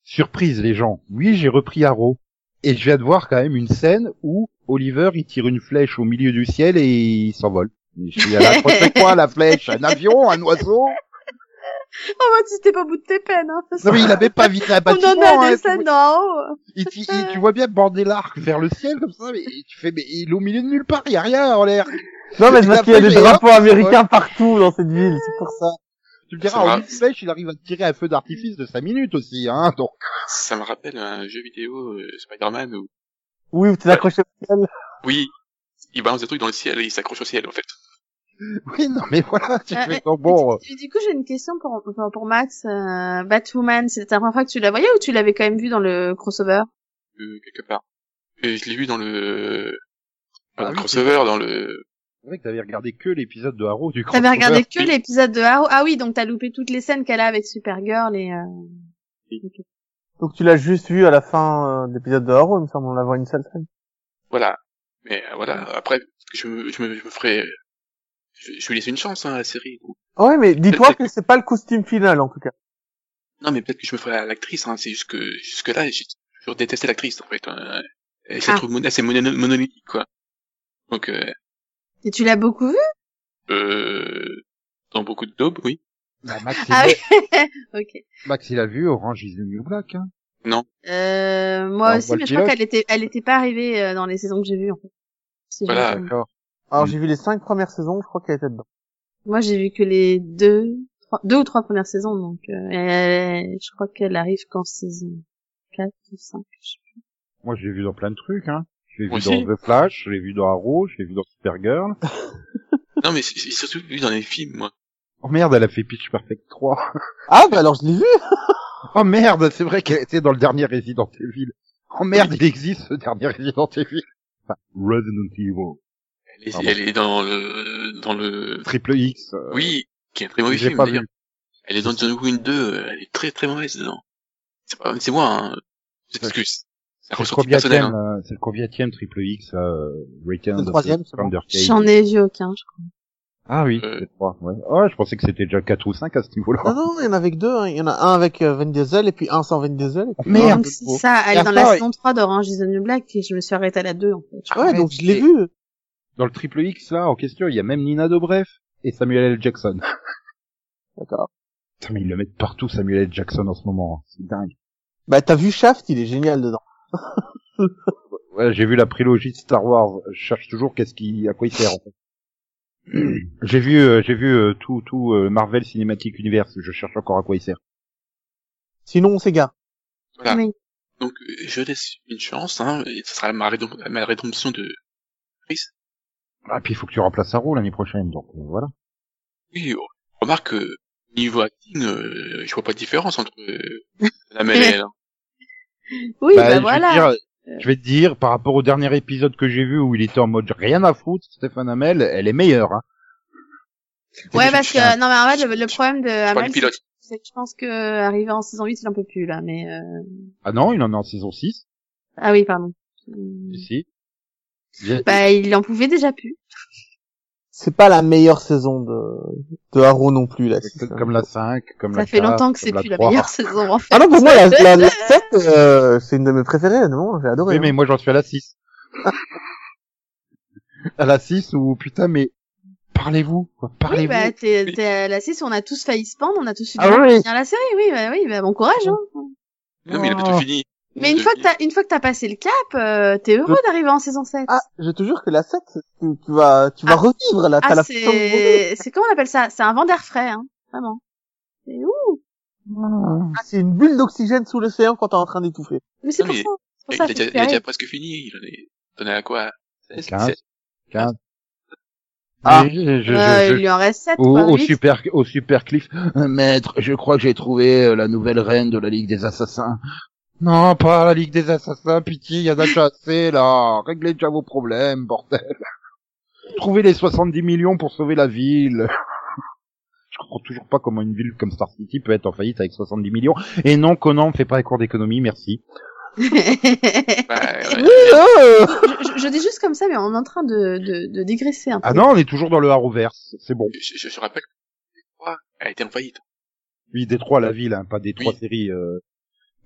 surprise les gens. Oui, j'ai repris Arrow. Et je viens de voir quand même une scène où Oliver, il tire une flèche au milieu du ciel et il s'envole. Je suis à la c'est quoi la flèche Un avion Un oiseau Oh, bah, tu t'es pas au bout de tes peines, hein. Non mais il avait pas un On bâtiment. en a hein, des tu scènes vois. d'en haut. Et tu, et tu vois bien border l'arc vers le ciel comme ça, mais tu fais, mais il est au milieu de nulle part, il y a rien en l'air. Non mais c'est parce qu'il y a des drapeaux américains partout dans cette ville, c'est pour ça. Tu me diras, en va. une flèche, il arrive à tirer un feu d'artifice de 5 minutes aussi, hein, donc. Ça me rappelle un jeu vidéo, euh, Spider-Man, où, Oui, où t'es accroché au ciel. oui, il balance des trucs dans le ciel et il s'accroche au ciel, en fait. Oui, non, mais voilà, tu Euh, fais euh, ton bon. Du, du coup, j'ai une question pour, pour, pour Max. Euh, Batwoman, c'était la première fois que tu la voyais ou tu l'avais quand même vu dans le crossover? Euh, quelque part. Et je l'ai vu dans le, Ah dans le oui, crossover, dans le, C'est vrai que t'avais regardé que l'épisode de Arrow du T'avais crossover. regardé que oui. l'épisode de Arrow Ah oui, donc t'as loupé toutes les scènes qu'elle a avec Supergirl et... Euh... ok. Donc tu l'as juste vu à la fin euh, de l'épisode de Arrow, il me semble, on la voit une seule scène. voilà. Mais euh, voilà, après, je me, je me, je me ferai, je, je lui laisse une chance, hein, à la série. Ouais, mais dis-toi que c'est pas le costume final en tout cas. Non, mais peut-être que je me ferai à l'actrice, hein, c'est juste que, jusque là, j'ai toujours détesté l'actrice, en fait. Hein. Je la Ah. trouve mon- assez mono- monolithique, quoi. Donc, euh, Et tu l'as beaucoup vu? Euh, dans beaucoup de daubes, oui. Bah, Max, Ah il oui Ok. Max, il a vu Orange is the New Black, hein. Euh, moi Alors, aussi, mais je crois qu'elle était, elle était pas arrivée euh, dans les saisons que j'ai vues en fait. Si Voilà. D'accord. Alors Mm. j'ai vu les cinq premières saisons, je crois qu'elle était dedans. Moi, j'ai vu que les deux, trois, deux ou trois premières saisons, donc euh, elle- je crois qu'elle arrive qu'en saison 4 ou 5. je sais plus. Moi, je l'ai vu dans plein de trucs, hein. Je l'ai vu aussi. dans The Flash, je l'ai vu dans Arrow, je l'ai vu dans Supergirl. Non, mais c'est c'est surtout vu dans les films, moi. Oh merde, elle a fait Pitch Perfect 3. Ah, bah alors je l'ai vu. Oh merde, c'est vrai qu'elle était dans le dernier Resident Evil. Oh merde, il existe ce dernier Resident Evil. Enfin, Resident Evil. Elle est, Pardon. elle est dans le, dans le, Triple X. euh, oui, qui est un très mauvais film pas d'ailleurs. vu. Elle est dans John Wick 2, euh, elle est très très mauvaise dedans. C'est pas, c'est moi, hein. C'est un C'est le combienième, hein. euh, c'est le combienième Triple X, euh, Return Le of the troisième. J'en ai vu aucun. je crois. Ah oui, Euh. c'est trois, ouais. Oh, je pensais que c'était déjà 4 ou 5 à ce niveau-là. Non, non, il y en avait que deux. hein. Il y en a un avec euh, Vin Diesel et puis un sans Vin Diesel. et puis Merde. un Donc ça, elle Et est dans la et- saison 3 d'Orange is the New Black et je me suis arrêtée à la 2 en fait. Ouais, donc je l'ai vu. Dans le Triple X, là, en question, il y a même Nina Dobrev et Samuel L. Jackson. D'accord. Putain, mais ils le mettent partout, Samuel L. Jackson, en ce moment. hein. C'est dingue. Bah t'as vu Shaft, il est génial dedans. Ouais, j'ai vu la prélogie de Star Wars. Je cherche toujours qu'est-ce qui, à quoi il sert, en fait. j'ai vu, euh, j'ai vu euh, tout, tout euh, Marvel Cinematic Universe. Je cherche encore à quoi il sert. Sinon on s'égare. Voilà. Oui. Donc, je laisse une chance, hein, et ce sera ma, rédom- ma rédemption de Chris. Ah, puis il faut que tu remplaces Sarro l'année prochaine, donc euh, voilà. Oui, remarque que niveau acting, euh, je vois pas de différence entre euh, la mêlée et elle. hein. Oui, bah, je vais voilà. dire- je vais te dire, par rapport au dernier épisode que j'ai vu où il était en mode rien à foutre, Stéphane Hamel, elle est meilleure. Hein. Ouais, parce que non mais en fait le, le problème de Je parle Amel, du pilote. c'est que je pense que arrivé en saison 8, il en peut plus là, mais euh... Ah non, il en est en saison 6. ah oui, pardon. Si. Bah il en pouvait déjà plus. C'est pas la meilleure saison de de Arrow non plus là. Comme la 5, comme Ça la fait 4, longtemps que c'est plus la 3. meilleure saison en fait. Ah non pour moi la, la, la 7 euh, c'est une de mes préférées non j'ai adoré. Oui, hein. mais moi j'en suis à la 6. à la 6 où, putain, mais parlez-vous, quoi, Oui, parlez-vous. bah t'es t'es à la 6, on a tous failli se pendre, on a tous eu du Ah mal à oui. finir la série. Oui, bah oui, bah bon courage. Hein. Non, mais il avait tout fini. Mais une fois que t'as une fois que t'as passé le cap, euh, t'es heureux d'arriver en saison 7. Ah, je te jure que la 7, tu, tu vas, tu vas Ah. revivre là, t'as Ah, c'est c'est comment on appelle ça? C'est un vent d'air frais, hein. Vraiment. C'est ouh. Ah, c'est une bulle d'oxygène sous l'océan quand t'es en train d'étouffer. Mais c'est pour mais ça. C'est pour Il, ça. a déjà, il a déjà faire. presque fini. Il en est, t'en es à quoi? 16, 15. 17. 15. Ah. Je- je- Euh, je- il lui en reste 7 au, quoi. au super au super cliff maître je crois que j'ai trouvé euh, la nouvelle reine de la ligue des assassins non pas la ligue des assassins pitié il y en a déjà assez là réglez déjà vos problèmes bordel trouvez les 70 millions pour sauver la ville je comprends toujours pas comment une ville comme Star City peut être en faillite avec 70 millions et non Conan ne fait pas les cours d'économie merci Bah, ouais. Euh, je, je- je dis juste comme ça, mais on est en train de, de, de digresser un peu. ah non on est toujours dans le Arrowverse c'est bon je, je, je rappelle que Détroit a été en faillite. oui Détroit la ville hein, pas Détroit Oui. série euh.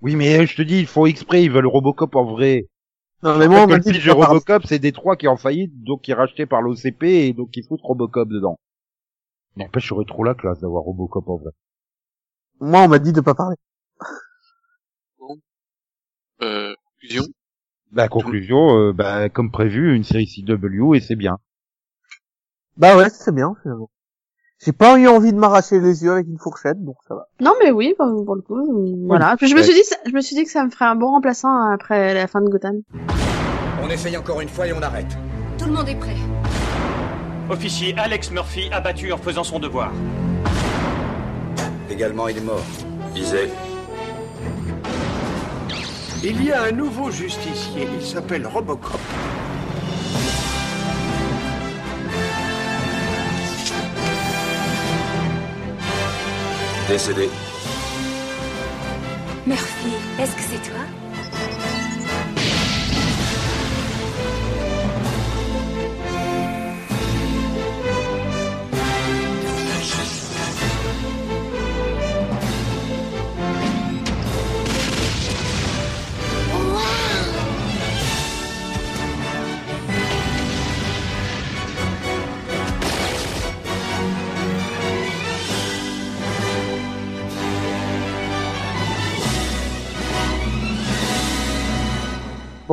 Oui mais je te dis ils font exprès ils veulent Robocop en vrai Non, mais moi, on le dit pitch de. Robocop, c'est Détroit qui est en faillite, donc qui est racheté par l'OCP, et donc ils foutent Robocop dedans. N'empêche, j'aurais trop la classe d'avoir Robocop en vrai. Moi, on m'a dit de pas parler. Euh, conclusion. La conclusion, euh, bah, comme prévu, une série CW, et c'est bien. Bah ouais, c'est bien, finalement. J'ai pas eu envie de m'arracher les yeux avec une fourchette, donc ça va. Non, mais oui, pour, pour le coup, euh, voilà. Puis je me suis dit, je me suis dit que ça me ferait un bon remplaçant après la fin de Gotham. On essaye encore une fois et on arrête. Tout le monde est prêt. Officier Alex Murphy abattu en faisant son devoir. Légalement, il est mort. Visez. Il y a un nouveau justicier, il s'appelle Robocop. Décédé. Murphy, est-ce que c'est toi?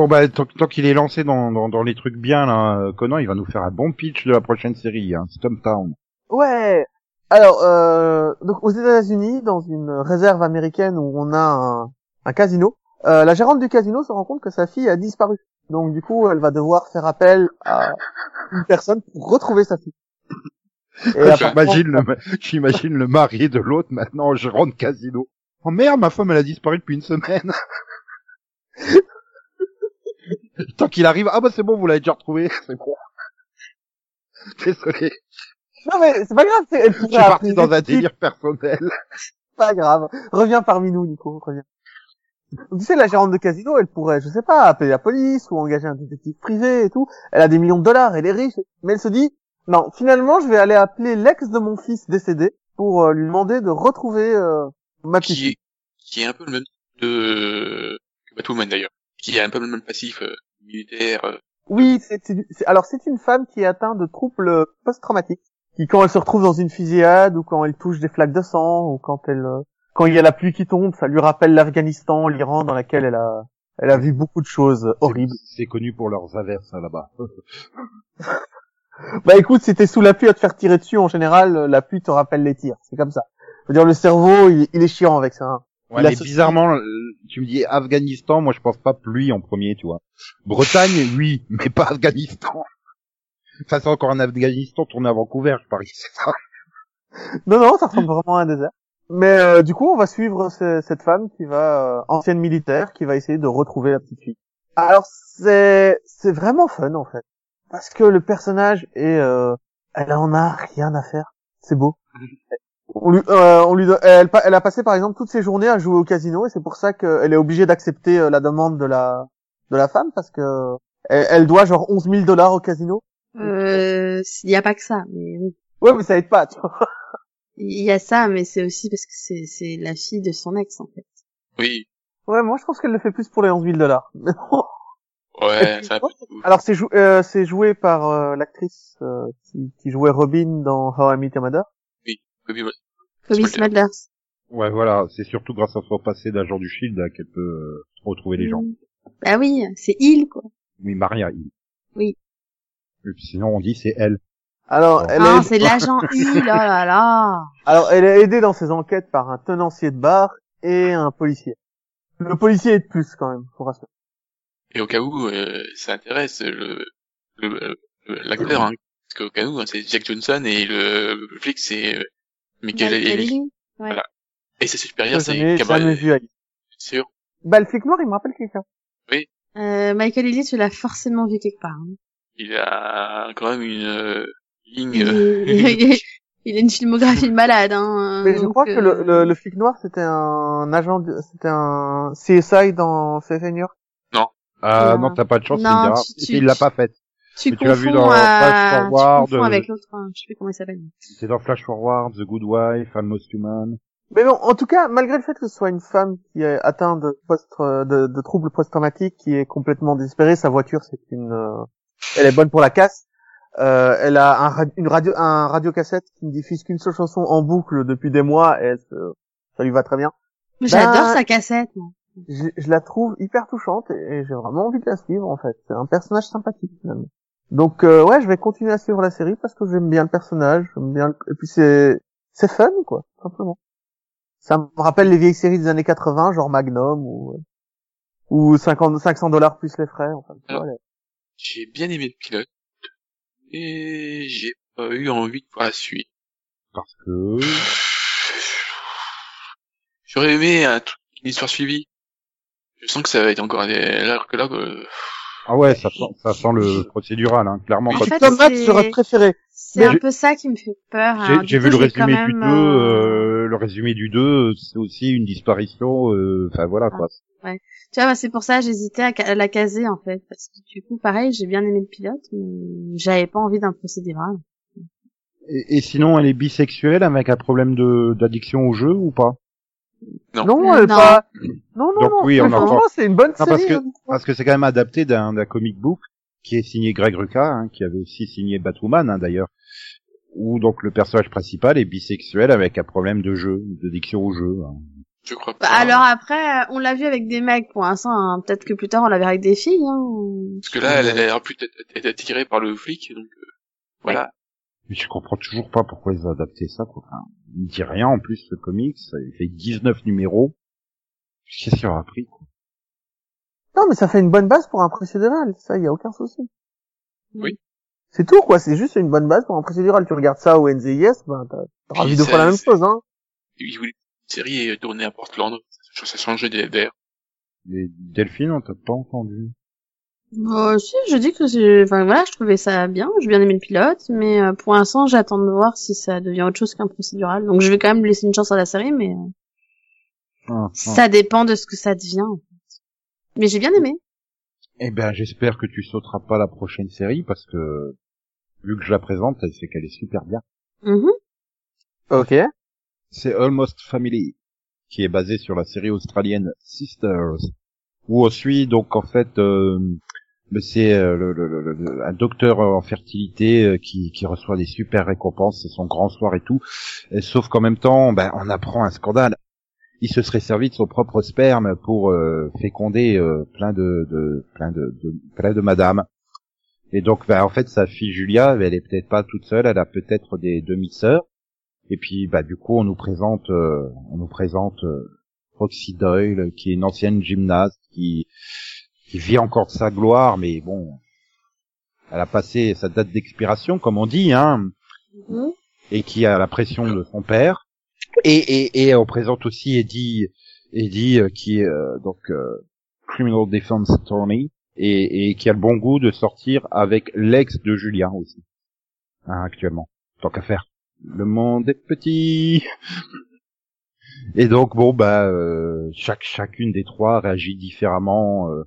Bon bah, tant, tant qu'il est lancé dans, dans, dans les trucs bien, là, euh, Conan, il va nous faire un bon pitch de la prochaine série, hein, Stumptown. Ouais. Alors, euh, donc aux États-Unis, dans une réserve américaine où on a un, un casino, euh, la gérante du casino se rend compte que sa fille a disparu. Donc du coup, elle va devoir faire appel à une personne pour retrouver sa fille. J'imagine le, j'imagine le mari de l'autre maintenant gérant de casino. Oh merde, ma femme elle a disparu depuis une semaine. Tant qu'il arrive, ah bah c'est bon, vous l'avez déjà retrouvé, c'est bon. Désolé, Non mais c'est pas grave, c'est- elle je suis parti dans un délire personnel. Pas grave. Reviens parmi nous, Nico, reviens. Tu sais, la gérante de casino, elle pourrait, je sais pas, appeler la police ou engager un détective privé et tout. Elle a des millions de dollars, elle est riche. Mais elle se dit, non, finalement, je vais aller appeler l'ex de mon fils décédé pour euh, lui demander de retrouver euh, ma petite qui fille. est, qui est un peu le même de que Batwoman d'ailleurs, qui a un peu le même passif euh, militaire. euh, Oui, c'est, alors c'est une femme qui est atteinte de troubles post-traumatiques, qui quand elle se retrouve dans une fusillade ou quand elle touche des flaques de sang ou quand elle, euh, quand il y a la pluie qui tombe, ça lui rappelle l'Afghanistan, l'Iran dans laquelle elle a, elle a vu beaucoup de choses horribles. C'est connu pour leurs averses hein, là-bas. Bah écoute, si t'es sous la pluie à te faire tirer dessus, en général, euh, la pluie te rappelle les tirs. C'est comme ça. Je veux dire, le cerveau, il, il est chiant avec ça. hein. Ouais, mais bizarrement, euh, tu me dis Afghanistan, moi je pense pas pluie en premier, tu vois. Bretagne, oui, mais pas Afghanistan. Ça c'est encore un Afghanistan tourné à Vancouver, je parie, c'est ça. Non, non, ça ressemble vraiment à un désert. Mais euh, du coup, on va suivre ce- cette femme qui va, euh, ancienne militaire, qui va essayer de retrouver la petite fille. Alors, c'est c'est vraiment fun, en fait. Parce que le personnage est... Euh, elle en a rien à faire. C'est beau. On lui, euh, on lui, elle, elle a passé par exemple toutes ses journées à jouer au casino et c'est pour ça qu'elle est obligée d'accepter euh, la demande de la de la femme parce que elle, elle doit genre 11 000 dollars au casino. Euh, il y a pas que ça, mais oui. Ouais, mais ça aide pas. Tu vois. Il y a ça, mais c'est aussi parce que c'est, c'est la fille de son ex, en fait. Oui, Ouais, moi je pense qu'elle le fait plus pour les 11 000 dollars. ouais, ça. Alors c'est jou euh, c'est joué par euh, l'actrice euh, qui, qui jouait Robin dans How I Met Your Mother. Kobe Spoiler. Smulders. Ouais, voilà, c'est surtout grâce à son passé d'agent du Shield qu'elle peut euh, retrouver les gens. Mm. Bah oui, c'est il, quoi. Oui, Maria, il. Oui. Et puis sinon on dit c'est elle. Alors Bon. elle Ah, est c'est l'agent il, oh là là. alors elle est aidée dans ses enquêtes par un tenancier de bar et un policier. Le policier est de plus quand même, faut rassurer. Et au cas où euh, ça intéresse le le- le- l'acteur, hein, parce qu'au cas où hein, c'est Jack Johnson et le, le flic c'est euh, Michael Michael Ealy. Ealy. Ouais. Voilà. Et ses supérieurs c'est Cameron. jamais vu. C'est sûr. Bah le flic noir il me rappelle quelqu'un. Euh, Michael Ealy, tu l'as forcément vu quelque part. hein. Il a quand même une euh, ligne. Il, euh, est- il a une filmographie de malade, hein. Mais je crois que euh, le, le, le flic noir c'était un agent, c'était un CSI dans CSI New York. Ah Non. non, t'as pas de chance, Non, il dira. tu- tu- il l'a pas faite. Tu tu l'as vu confonds dans à- Flash Forward, tu confonds euh, avec l'autre, hein, je sais plus comment il s'appelle. C'est dans Flash Forward, The Good Wife, Almost Human. Mais bon, en tout cas, malgré le fait que ce soit une femme qui est atteinte de, post, de, de troubles post-traumatiques, qui est complètement désespérée, sa voiture, c'est une, euh, elle est bonne pour la casse. Euh, elle a un, une radio, un radiocassette qui ne diffuse qu'une seule chanson en boucle depuis des mois, et elle ça lui va très bien. J'adore Bah, sa cassette, moi. Je, je la trouve hyper touchante et, et j'ai vraiment envie de la suivre en fait. C'est un personnage sympathique finalement. Donc euh, ouais, je vais continuer à suivre la série parce que j'aime bien le personnage, j'aime bien le- et puis c'est c'est fun quoi, simplement. Ça me rappelle les vieilles séries des années 80, genre Magnum ou ou 50 500 dollars plus les frais. Enfin, vois, les- J'ai bien aimé le pilote et j'ai pas eu envie de voir la suite. Parce que... J'aurais aimé un truc, une histoire suivie. Je sens que ça va être encore des... alors que là, euh, Ah ouais, ça sent, ça sent le procédural, hein, clairement. En fait, Tom Hanks c'est- serait préféré. C'est un peu ça qui me fait peur. J'ai du j'ai coup, vu le je vais quand résumé du 2, même, euh, euh, le résumé du 2, c'est aussi une disparition, euh, enfin voilà quoi. Tu vois, bah, c'est pour ça que j'hésitais à, à la caser, en fait. Parce que du coup, pareil, j'ai bien aimé le pilote, mais j'avais pas envie d'un procédural. Et, et sinon, elle est bisexuelle avec un problème de d'addiction au jeu ou pas? Non. Non, Euh, non. pas. Non non Donc non. oui, on franchement, c'est une bonne Non, série. parce que- hein. Parce que c'est quand même adapté d'un d'un comic book qui est signé Greg Rucka, hein, qui avait aussi signé Batwoman hein, d'ailleurs, où donc le personnage principal est bisexuel avec un problème de jeu, d'addiction au jeu. hein. je crois Bah, pas. alors après, on l'a vu avec des mecs pour l'instant. hein. Peut-être que plus tard, on la verra avec des filles. Hein. Parce que là, elle a l'air plus être attirée par le flic, donc euh, voilà. Mais je comprends toujours pas pourquoi ils ont adapté ça. Quoi. Enfin, il ne dit rien en plus ce comics, ça il fait 19 numéros. Qu'est-ce qu'il aura pris quoi? Non mais ça fait une bonne base pour un procédural. Ça, y a aucun souci. Oui. C'est tout, quoi. C'est juste une bonne base pour un procédural. Tu regardes ça au NZIS, ben, t'as t'as envie de faire la même chose, hein. Il voulait une série et tourner à Portland. Ça, changeait des- d'air. Delphine, on t'a pas entendu. Bon, si, je dis que c'est, enfin voilà, je trouvais ça bien, j'ai bien aimé le pilote, mais euh, pour l'instant, j'attends de voir si ça devient autre chose qu'un procédural. Donc je vais quand même laisser une chance à la série, mais euh, Ah, ah. ça dépend de ce que ça devient. en fait. Mais j'ai bien aimé. Eh ben, j'espère que tu sauteras pas la prochaine série parce que vu que je la présente, c'est qu'elle est super bien. Mhm. Ok. C'est Almost Family, qui est basé sur la série australienne Sisters, où on suit donc en fait, euh, c'est euh, un docteur en fertilité euh, qui, qui reçoit des super récompenses, c'est son grand soir et tout. Sauf qu'en même temps, ben, on apprend un scandale. Il se serait servi de son propre sperme pour euh, féconder plein de, de plein de, plein de madames. Et donc, ben, en fait, sa fille Julia, elle est peut-être pas toute seule, elle a peut-être des demi-sœurs. Et puis, bah, du coup, on nous présente, on nous présente Roxy Doyle, qui est une ancienne gymnaste, qui, qui vit encore de sa gloire, mais bon, elle a passé sa date d'expiration, comme on dit, hein, Mhm. et qui a la pression de son père. Et, et, et on présente aussi Eddie, Eddie euh, qui est euh, donc euh, criminal defense attorney et, et qui a le bon goût de sortir avec l'ex de Julien aussi, hein, actuellement. Tant qu'à faire. Le monde est petit. Et donc bon bah euh, chaque chacune des trois réagit différemment euh,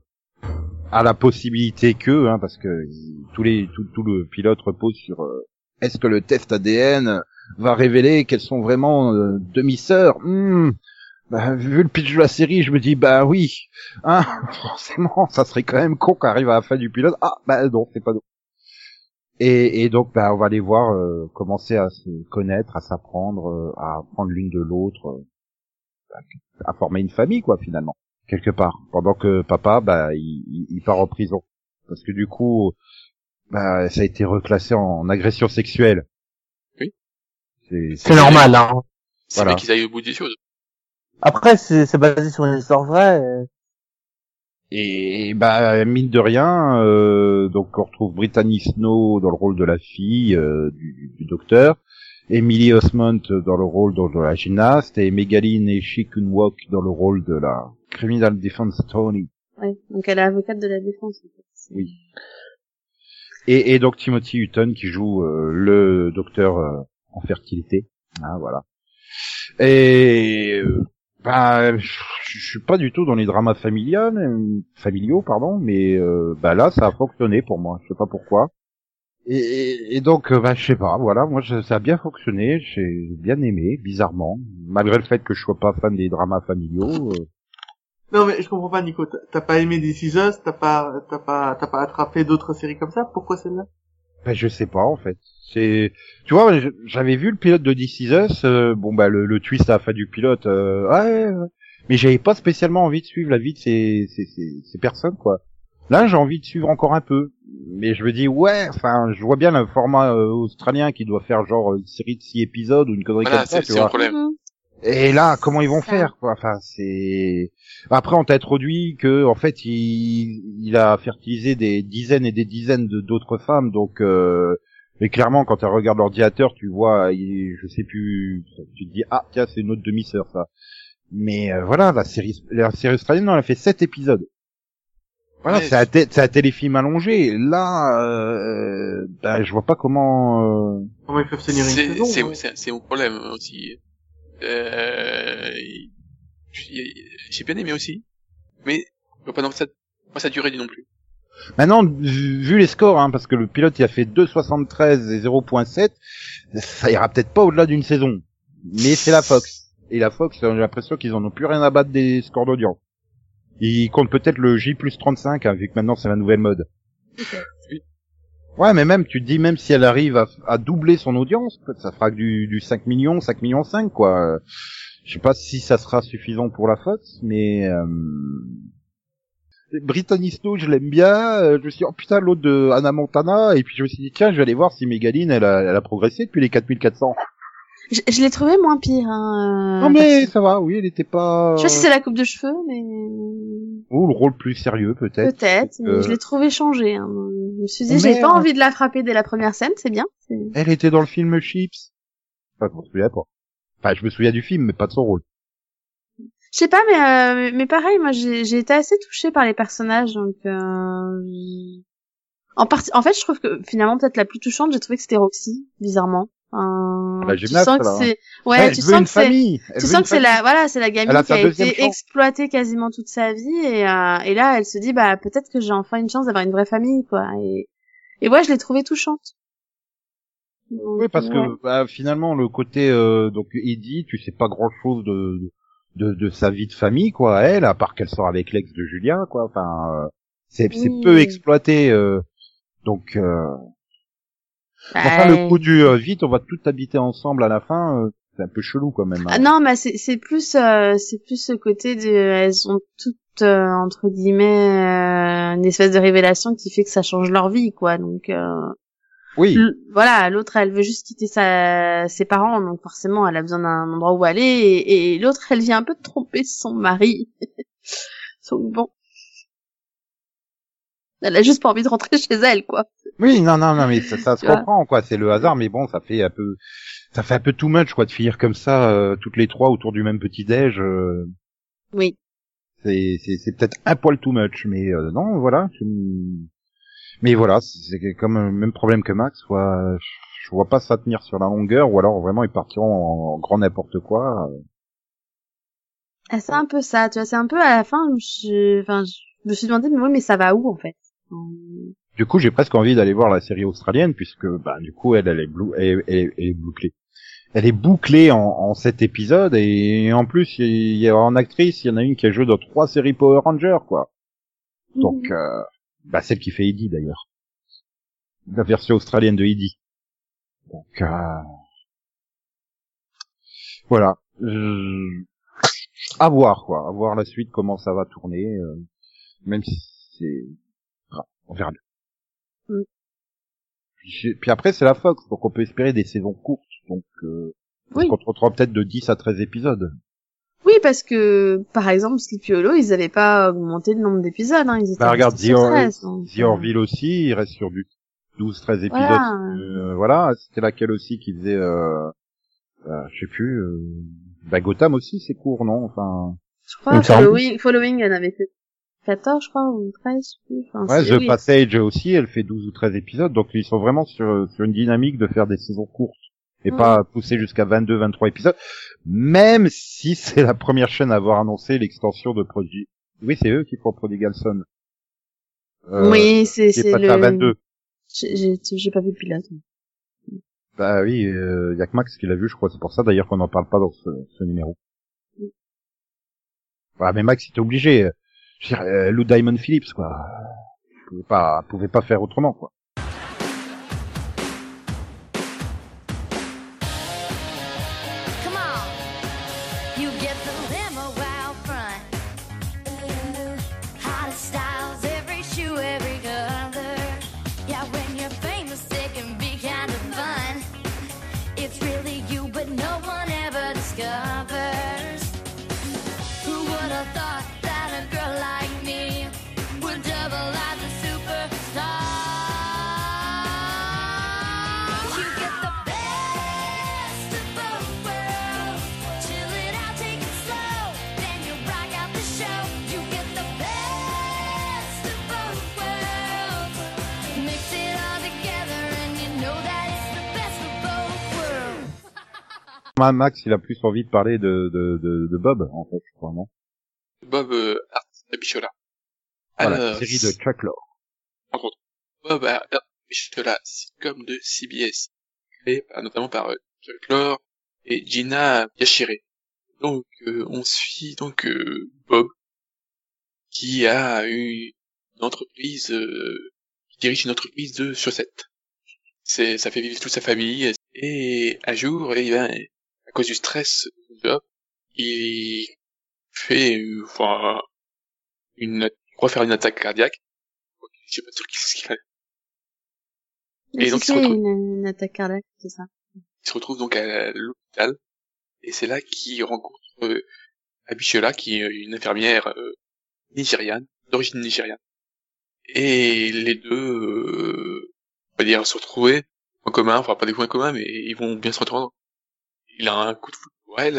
à la possibilité que hein, parce que tous les tout, tout le pilote repose sur euh, est-ce que le test ADN va révéler qu'elles sont vraiment euh, demi-sœurs? Hmm. Bah, vu le pitch de la série, je me dis bah oui, hein, forcément, ça serait quand même con qu'arrive à la fin du pilote. Ah bah non, c'est pas nous. Et, et donc bah on va les voir euh, commencer à se connaître, à s'apprendre, euh, à apprendre l'une de l'autre, euh, à former une famille quoi finalement quelque part. Pendant que papa bah il, il- part en prison parce que du coup bah ça a été reclassé en agression sexuelle. Oui. C'est C'est normal, hein. C'est Voilà. qu'ils aillent au bout des choses. Après, c'est c'est basé sur une histoire vraie. euh. Et bah mine de rien, euh, donc on retrouve Brittany Snow dans le rôle de la fille euh, du- du docteur, Emily Osmond dans le rôle de, de la gymnaste et Megaline et Walk dans le rôle de la criminal defense attorney. Ouais. Donc elle est avocate de la défense. en fait. Oui. Et, et donc Timothy Hutton qui joue euh, le docteur euh, en fertilité. Hein, voilà. Et euh, bah, je suis pas du tout dans les dramas familiales, euh, familiaux, pardon, mais euh, bah là ça a fonctionné pour moi. Je sais pas pourquoi. Et, et- donc euh, bah je sais pas, voilà, moi je- ça a bien fonctionné, j'ai bien aimé, bizarrement, malgré le fait que je sois pas fan des dramas familiaux. euh, Non mais je comprends pas Nico, T'as- pas aimé This Is Us, t'as pas, t'as pas, t'as pas attrapé d'autres séries comme ça, pourquoi celle-là? Ben, je sais pas en fait. C'est, tu vois, j'avais vu le pilote de This Is Us, euh, bon bah le, le twist à la fin du pilote, euh, ouais, ouais. mais j'avais pas spécialement envie de suivre la vie de ces, ces, ces, ces personnes quoi. Là j'ai envie de suivre encore un peu, mais je me dis ouais, enfin je vois bien le format euh, australien qui doit faire genre une série de six épisodes ou une connerie Voilà, comme ça, c'est tu vois. problème. Et là, comment ils vont faire quoi? Enfin, c'est après on t'a introduit que en fait il, il a fertilisé des dizaines et des dizaines de d'autres femmes, donc euh... mais clairement quand tu regardes l'ordinateur, tu vois, il... je sais plus, tu te dis ah tiens c'est une autre demi-sœur ça. Mais euh, voilà, la série la série australienne, non, elle a fait sept épisodes. Voilà, Ouais, c'est un, té- c'est un téléfilm allongé. Là, euh, bah, je vois pas comment. euh, Comment ils peuvent tenir une C'est saison c'est- ouais. c'est- c'est mon problème aussi. Euh, j'ai bien aimé aussi, mais que ça, moi ça durait non plus. Maintenant, vu vu les scores, hein, parce que le pilote il a fait 2,73 et 0,7, ça ira peut-être pas au-delà d'une saison. Mais c'est la Fox. Et la Fox, j'ai l'impression qu'ils en ont plus rien à battre des scores d'audience. Ils comptent peut-être le J plus 35, hein, vu que maintenant c'est la nouvelle mode. Ouais, mais même, tu te dis, même si elle arrive à, doubler son audience, ça fera que du, du 5 millions, 5 millions 5, quoi. Je sais pas si ça sera suffisant pour la Fox, mais... Euh... Brittany Snow, je l'aime bien. euh, Je me suis dit, oh putain, l'autre de Anna Montana. Et puis je me suis dit, tiens, je vais aller voir si Megaline, elle a, elle a progressé depuis les 4400. Je, je l'ai trouvé moins pire. Hein, euh, Non mais ça va, oui, elle était pas. Je sais pas si c'est la coupe de cheveux, mais Ou le rôle plus sérieux peut-être. peut-être. mais Euh, Je l'ai trouvé changé. Hein. Je me suis dit, j'ai pas merde. envie de la frapper dès la première scène, c'est bien. Elle était dans le film Chips. Enfin, je me souviens pas. Enfin, je me souviens du film, mais pas de son rôle. Je sais pas, mais euh, mais pareil, moi j'ai j'ai été assez touchée par les personnages, donc euh, en partie, en fait, je trouve que finalement peut-être la plus touchante, j'ai trouvé que c'était Roxy, bizarrement. Euh, La tu gymnaste, sens que hein. c'est, ouais, tu sens que c'est, tu sens que la, voilà, c'est la gamine qui a été chance. exploitée quasiment toute sa vie et euh, et là elle se dit bah peut-être que j'ai enfin une chance d'avoir une vraie famille quoi et et ouais, je l'ai trouvée touchante. Donc, Oui, parce ouais. que bah, finalement le côté euh, donc Eddie, tu sais pas grand chose de, de de sa vie de famille quoi. Elle, à part qu'elle sort avec l'ex de Julien quoi. Enfin, euh, c'est c'est peu exploité. euh, donc euh, enfin le coup du euh, vite, on va tout habiter ensemble à la fin. euh, c'est un peu chelou quand même. hein. Ah non, mais c'est c'est plus euh, c'est plus ce côté de elles ont toutes euh, entre guillemets euh, une espèce de révélation qui fait que ça change leur vie quoi. Donc euh, oui. voilà, l'autre elle veut juste quitter sa ses parents donc forcément elle a besoin d'un endroit où aller et, et l'autre elle vient un peu de tromper son mari. donc bon. Elle a juste pas envie de rentrer chez elle quoi. Oui, non, non, non, mais ça, ça se comprend, quoi. C'est le hasard, mais bon, ça fait un peu, ça fait un peu too much, quoi, de finir comme ça, euh, toutes les trois autour du même petit déj. euh, Oui. c'est, c'est, c'est peut-être un poil too much, mais euh, non, voilà. Mais voilà, c'est comme le même problème que Max, quoi. Je vois pas ça tenir sur la longueur, ou alors vraiment ils partiront en, en grand n'importe quoi. euh. Ah, c'est un peu ça, tu vois, c'est un peu à la fin, je, enfin, je me suis demandé, mais oui, mais ça va où, en fait? Du coup, j'ai presque envie d'aller voir la série australienne, puisque, bah, du coup, elle, elle est, blou- elle, elle- elle est bouclée. Elle est bouclée en, en sept épisodes, et en plus, il y a en actrice, il y en a une qui a joué dans trois séries Power Rangers, quoi. Donc, euh, bah, celle qui fait Eddie, d'ailleurs. La version australienne de Eddie. Donc, euh, voilà. Je- À voir, quoi. À voir la suite, comment ça va tourner, euh, même si c'est... on verra bien. Mm. Puis, après, c'est la Fox, donc on peut espérer des saisons courtes. Donc, euh, Oui. on se retrouvera peut-être de 10 à 13 épisodes. Oui, parce que, par exemple, Sleepy Hollow, ils avaient pas augmenté le nombre d'épisodes, hein, ils étaient Bah, regarde, The, sur Or- 13, donc, The euh, Orville aussi, il reste sur du 12-13 épisodes. Voilà. Euh, voilà, c'était laquelle aussi qui faisait, euh, euh, je sais plus, euh, bah, Gotham aussi, c'est court, non Enfin, Je crois, rend- Following, Following, elle en avait fait 14, je crois, ou 13, je sais plus. Enfin, ouais, The oui. Passage aussi, elle fait 12 ou 13 épisodes, donc ils sont vraiment sur, sur une dynamique de faire des saisons courtes et Mm. pas pousser jusqu'à 22, 23 épisodes, même si c'est la première chaîne à avoir annoncé l'extension de Prodigy. Oui, c'est eux qui font Prodigal Son. Euh, oui, c'est, c'est le... à 22. J'ai, j'ai, j'ai pas vu le pilote. Bah oui, euh, y a que Max qui l'a vu, je crois. C'est pour ça d'ailleurs qu'on n'en parle pas dans ce, ce numéro. Ouais, mais Max, il était obligé. Euh, Je euh, Lou Diamond Phillips, quoi. Il pouvait pas, pouvait pas faire autrement, quoi. Max, il a plus envie de parler de, de, de, de Bob, en fait, je crois, non? Bob euh, Art Bichola. Voilà, Alors, série de Chuck Lorre. Par contre, Bob Art Bichola, sitcom de CBS, créé par- notamment par euh, Chuck Lorre et Gina Yashire. Donc, euh, on suit donc euh, Bob, qui a eu une entreprise, euh, qui dirige une entreprise de chaussettes. C'est, ça fait vivre toute sa famille. Et un jour, eh ben, à cause du stress du il fait, enfin, une, il croit faire une attaque cardiaque. Je sais pas trop ce qu'il fait. Et Et donc, il se retrouve- une, une attaque cardiaque, c'est ça. Il se retrouve donc à l'hôpital l'hôpital. Et c'est là qu'il rencontre euh, Abishola, qui est une infirmière euh, nigériane, d'origine nigériane. Et les deux, euh, on va dire, se retrouver en commun, enfin pas des points communs, mais ils vont bien se retrouver. Il a un coup de foot pour elle,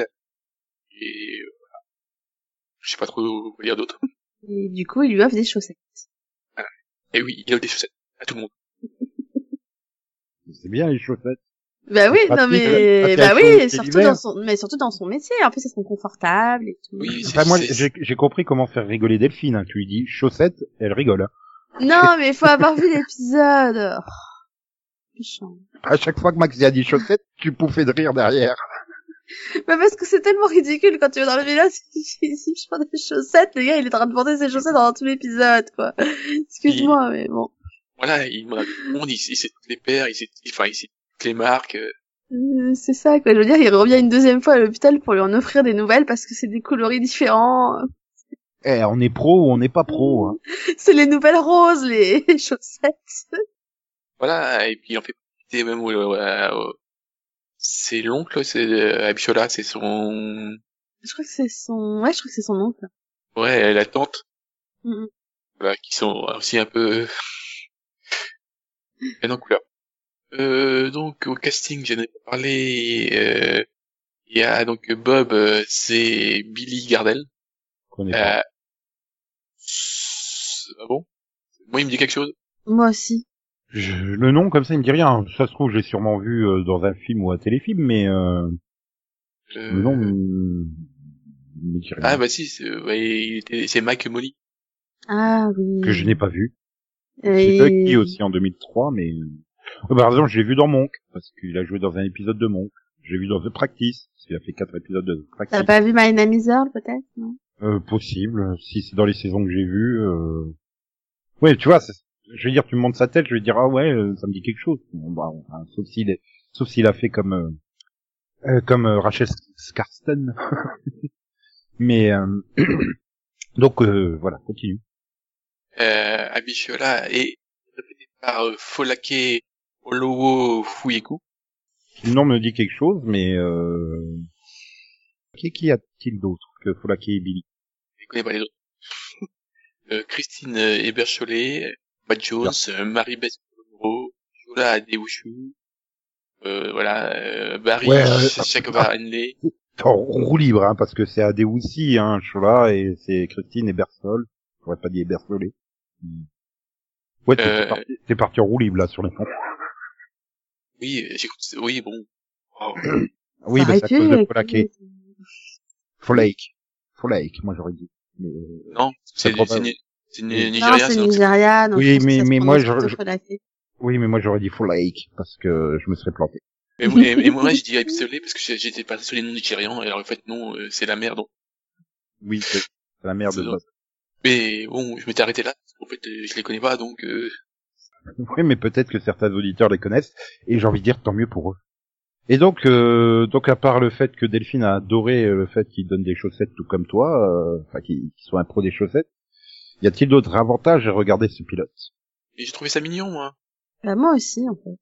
et euh, voilà. Je sais pas trop quoi dire d'autre. Et du coup, il lui offre des chaussettes. Et oui, il a des chaussettes à tout le monde. C'est bien les chaussettes. Bah oui, non mais, euh, bah quand oui, surtout dans son, mais surtout dans son métier. En plus, elles sont confortables et tout. Oui, c'est, Enfin, moi, j'ai j'ai compris comment faire rigoler Delphine. hein. Tu lui dis chaussettes, elle rigole. hein. Non, mais il faut avoir vu l'épisode. Méchant. À chaque fois que Max y a dit chaussettes, tu pouffais de rire derrière. Bah parce que c'est tellement ridicule quand tu vas dans le village, si je prends des chaussettes, le gars il est en train de porter ses chaussettes dans tout l'épisode, quoi. Excuse-moi, mais bon. voilà, il me tout le monde, il, il sait toutes les paires, il sait, enfin, il sait toutes les marques. euh, Euh, C'est ça, quoi. Je veux dire, il revient une deuxième fois à l'hôpital pour lui en offrir des nouvelles parce que c'est des coloris différents. Eh, on est pro ou on n'est pas pro. Hein. C'est les nouvelles roses, les chaussettes. Voilà, et puis en fait, profiter même, euh, euh, c'est l'oncle, c'est euh, Abishola, c'est son, Je crois que c'est son, ouais, je crois que c'est son oncle. ouais, la tante, Mhm. voilà, qui sont aussi un peu en couleur. Euh, donc au casting, j'en ai pas parlé. euh, Il y a donc Bob, euh, c'est Billy Gardel. Je connais pas. Euh, ah bon? Moi, il me dit quelque chose. Moi aussi. Je- le nom comme ça, il me dit rien. Ça se trouve, j'ai sûrement vu euh, dans un film ou un téléfilm, mais euh, Euh, le nom me me dit rien. Ah bah si, c'est ouais, était- c'est Mike Molly. Ah oui. que je n'ai pas vu. Et- C'est qui aussi en 2003, mais Euh, par exemple, j'ai vu dans Monk parce qu'il a joué dans un épisode de Monk. J'ai vu dans The Practice parce qu'il a fait quatre épisodes de The Practice. T'as pas vu My Name is Earl, peut-être, non? Euh, possible, si c'est dans les saisons que j'ai vues. Euh... Ouais, tu vois, c'est- je vais dire, tu me montres sa tête, je vais dire ah ouais, euh, ça me dit quelque chose. Bon, bah, enfin, sauf s'il est, sauf s'il a fait comme euh, euh, comme euh, Rachel Skarsten. Mais euh, donc euh, voilà, continue. Euh, Abishola est répété par Folake Olowo Fuyeku. Le nom me dit quelque chose, mais euh... qui, qui a-t-il d'autre que Folake et Billy? Je connais pas les autres. euh, Christine Ebercholet, Matt Jones, euh, Marie-Beth Monroe, Shola Adewushu, euh, voilà, euh, Barry Ouais, euh, Shakova Henley. Attends, on roule libre, hein, parce que c'est Adeoussi, hein, Chola, et c'est Christine et Bersol. J'aurais pas dit Bersolé. Hmm. Ouais, t'es Euh, parti, parti en roue libre, là, sur les fonds. Oui, j'écoute, oui, bon. Oh. Oui, Ça bah, c'est à cause de mais- Folake. Moi j'aurais dit. Mais, euh, Non, c'est trop c'est pas-. Nigeria, Non, c'est Nigeria, donc Oui, mais- mais moi, je-. Oui, mais moi j'aurais dit Folake, parce que je me serais planté. Et, moi- et- et moi, je dirais Ebercholet parce que j'étais passé sur les noms nigérians, et alors en fait, non, euh, c'est la merde. donc. Oui, c'est la merde de Bob. Mais bon, je m'étais arrêté là, parce qu'en fait, euh, je les connais pas, donc, euh, Oui, mais peut-être que certains auditeurs les connaissent, et j'ai envie de dire tant mieux pour eux. Et donc, euh, donc à part le fait que Delphine a adoré euh, le fait qu'il donne des chaussettes tout comme toi, euh, enfin qu'il qu'il soit un pro des chaussettes, y a-t-il d'autres avantages à regarder ce pilote? Et j'ai trouvé ça mignon, moi. Bah, moi aussi, en fait.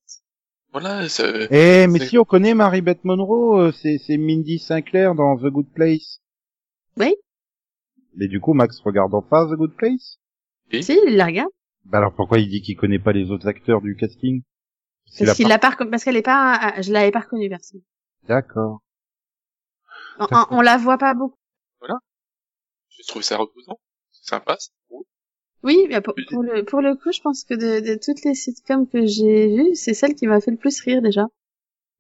Voilà, ça, Eh, mais si on connaît Marie-Beth Monroe, euh, c'est c'est Mindy Sinclair dans The Good Place. Oui. Mais du coup, Max regardant pas The Good Place? Si, il la regarde. Bah alors pourquoi il dit qu'il connaît pas les autres acteurs du casting? C'est la Parce qu'il part- l'a pas, parce qu'elle est pas, ah, je l'avais pas reconnue, personne. D'accord. On, on, la voit pas beaucoup. je trouve ça reposant, sympa, c'est cool. Oui, mais pour, pour le, pour le coup, je pense que de, de toutes les sitcoms que j'ai vues, c'est celle qui m'a fait le plus rire, déjà.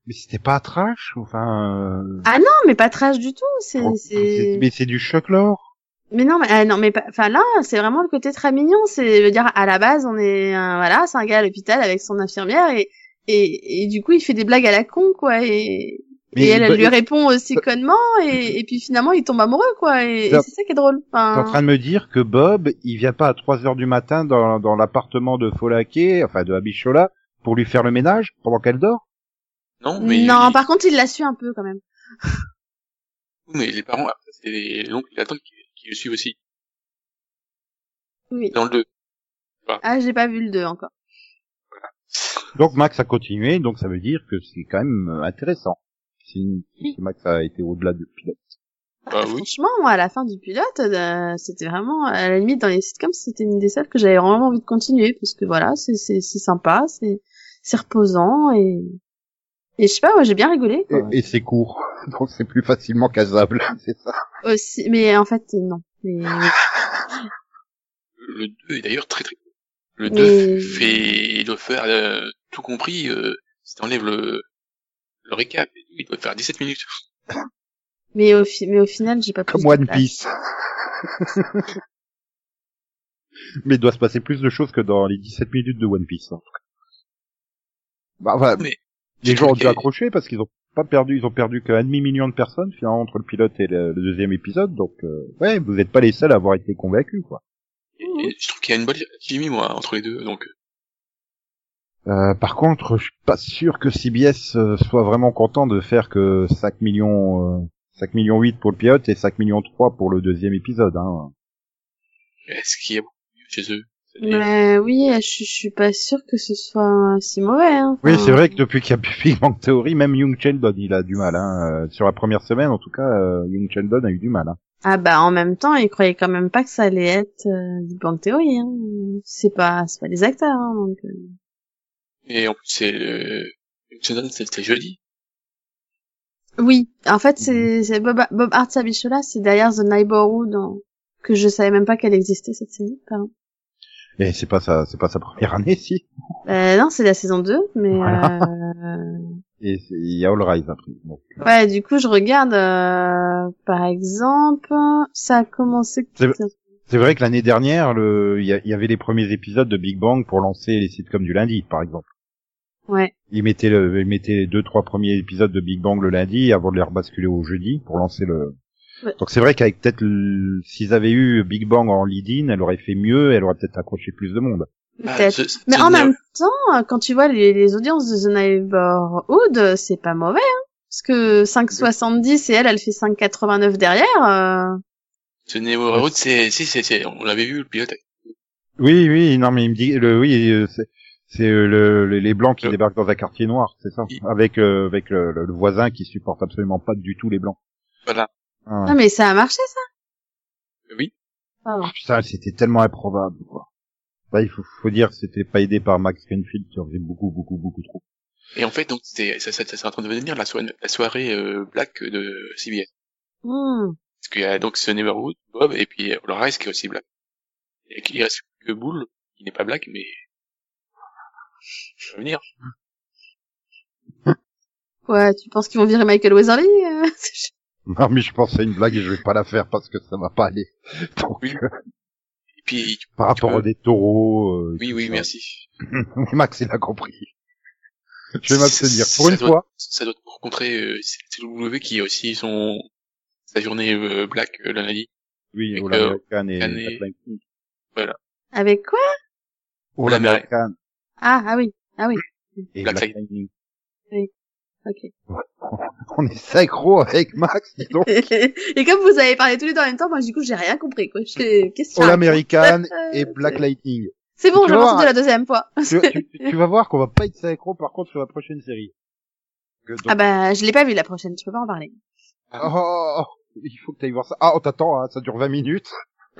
Mais c'était pas trash, enfin. euh, Ah non, mais pas trash du tout, c'est, oh, c'est... Mais c'est du choc lore. Mais non, mais ah, non, mais pas- enfin là, c'est vraiment le côté très mignon. C'est, je veux dire, à la base, on est, un- voilà, c'est un gars à l'hôpital avec son infirmière et, et, et du coup, il fait des blagues à la con, quoi. Et, Mais et elle, elle bah, lui répond aussi connement et, et puis finalement, il tombe amoureux, quoi. Et, c'est ça qui est drôle. T'es en Enfin, train de me dire que Bob, il vient pas à 3 heures du matin dans, dans l'appartement de Folake, enfin de Abichola, pour lui faire le ménage pendant qu'elle dort? Non, mais, non, il- par contre, il l'a su un peu quand même. mais les parents, après, c'est les- l'oncle et la tante qui, qui le suivent aussi. Oui. Dans le 2. Ah, j'ai pas vu le 2 encore. Donc Max a continué, donc ça veut dire que c'est quand même intéressant. Si, si Max a été au-delà du pilote. Bah oui. Franchement, moi, à la fin du pilote, euh, c'était vraiment, à la limite, dans les sitcoms, c'était une des seules que j'avais vraiment envie de continuer, parce que voilà, c'est, c'est, c'est sympa, c'est, c'est reposant, et, et je sais pas, moi, j'ai bien rigolé, Et, quoi. et c'est court, donc c'est plus facilement casable, c'est ça. Aussi, mais en fait, non. Mais, Le 2 est d'ailleurs très très court. Le Mais- 2 fait, il doit faire euh, tout compris, euh, si t'enlèves le, le récap, il doit faire 17 minutes. mais au, fi- mais au final, j'ai pas plus Comme de One place. Piece. Mais il doit se passer plus de choses que dans les 17 minutes de One Piece. en tout cas. Bah, voilà. Mais les gens ont dû accrocher parce qu'ils ont pas perdu, ils ont perdu qu'un demi-million de personnes finalement entre le pilote et le, le deuxième épisode. Donc, euh, ouais, vous n'êtes pas les seuls à avoir été convaincus, quoi. Et- et je trouve qu'il y a une bonne chimie, moi, entre les deux, donc, Euh, par contre, je suis pas sûr que CBS euh, soit vraiment content de faire que 5 millions, euh, 5 millions 8 pour le pilote et 5 millions 3 pour le deuxième épisode. Hein. est-ce qu'il y a beaucoup mieux chez eux? Mais oui, je, suis- je suis pas sûre que ce soit si mauvais, hein. Oui, c'est vrai que depuis qu'il y a Big Bang Theory, même Young Sheldon, il a du mal. Hein. Euh, Sur la première semaine, en tout cas, euh, Young Sheldon a eu du mal. Hein. Ah bah, en même temps, ils croyaient quand même pas que ça allait être euh, du Bang Theory, hein. C'est pas, c'est pas des acteurs, hein, donc. Euh. Et en plus, c'est, euh, Sheldon, c'était jeudi. Oui, en Mhm. fait, c'est c'est Bob, Bob Hart Sabichola, c'est derrière The Neighborhood, que je savais même pas qu'elle existait cette série. Pardon. Et c'est pas sa, c'est pas sa première année, si. Euh, non, c'est la saison 2, mais Voilà. euh, Et il y a All Rise après. Donc, ouais, du coup, je regarde, euh, par exemple, ça a commencé. C'est- vrai que l'année dernière, le, il y, y avait les premiers épisodes de Big Bang pour lancer les sitcoms du lundi, par exemple. Ouais. Ils mettaient le, ils mettaient les deux, trois premiers épisodes de Big Bang le lundi avant de les rebasculer au jeudi pour lancer le. Ouais. Donc c'est vrai qu'avec peut-être, le- s'ils avaient eu Big Bang en lead-in, elle aurait fait mieux, elle aurait peut-être accroché plus de monde. Ah, Peut-être. The- Mais en même temps, quand tu vois les, les audiences de The Neighborhood, c'est pas mauvais, hein. Parce que 5,70 et elle, elle fait 5,89 derrière. Euh... The Neighborhood, c'est, si, c'est, c'est, on l'avait vu, le pilote. Oui, oui, non, mais il me dit, le, oui, euh, c'est, euh, le, le- les blancs qui Euh. débarquent dans un quartier noir, c'est ça, avec euh, avec le, le- le voisin qui supporte absolument pas du tout les blancs. Voilà. Ah, Non, mais ça a marché, ça. Oui. Pardon. putain, c'était tellement improbable, quoi. Bah, il faut, faut dire que c'était pas aidé par Max Greenfield qui en faisait beaucoup, beaucoup, beaucoup trop. Et en fait, donc, c'était, ça, ça, ça, c'est en train de devenir la soirée, la soirée, euh, black de CBS. Hmm. Parce qu'il y a donc ce Neighborhood, Bob, et puis euh, le reste qui est aussi black. Et il reste que Bull, qui n'est pas black, mais... Ça va venir. Ouais, tu penses qu'ils vont virer Michael Weatherly euh Non, mais je pense à une blague et je vais pas la faire parce que ça va pas aller. Donc, Oui. euh, Et puis, tu- par rapport peux- à des taureaux. euh, oui, oui, ça. merci. Mais Max, il a compris. Je vais m'abstenir. Pour une doit- fois. Ça doit rencontrer euh, CW qui a aussi son sa journée euh, black euh, lundi. Oui, Et que- American et Black Lightning. Avec quoi? All La mer- American Ah, ah oui, ah oui, et Black Black Lightning. ok. On est synchro avec Max, dis donc. et comme vous avez parlé tous les deux en même temps, moi du coup j'ai rien compris quoi. J'ai- Qu'est-ce que All ça American et Black Lightning. C'est bon, Tu j'ai vas voir, entendu la deuxième fois. tu, tu- tu vas voir qu'on va pas être synchro par contre sur la prochaine série. Que donc- Ah bah je l'ai pas vu la prochaine, je peux pas en parler. Oh, il faut que tu ailles voir ça. Ah, on t'attend, hein, ça dure 20 minutes.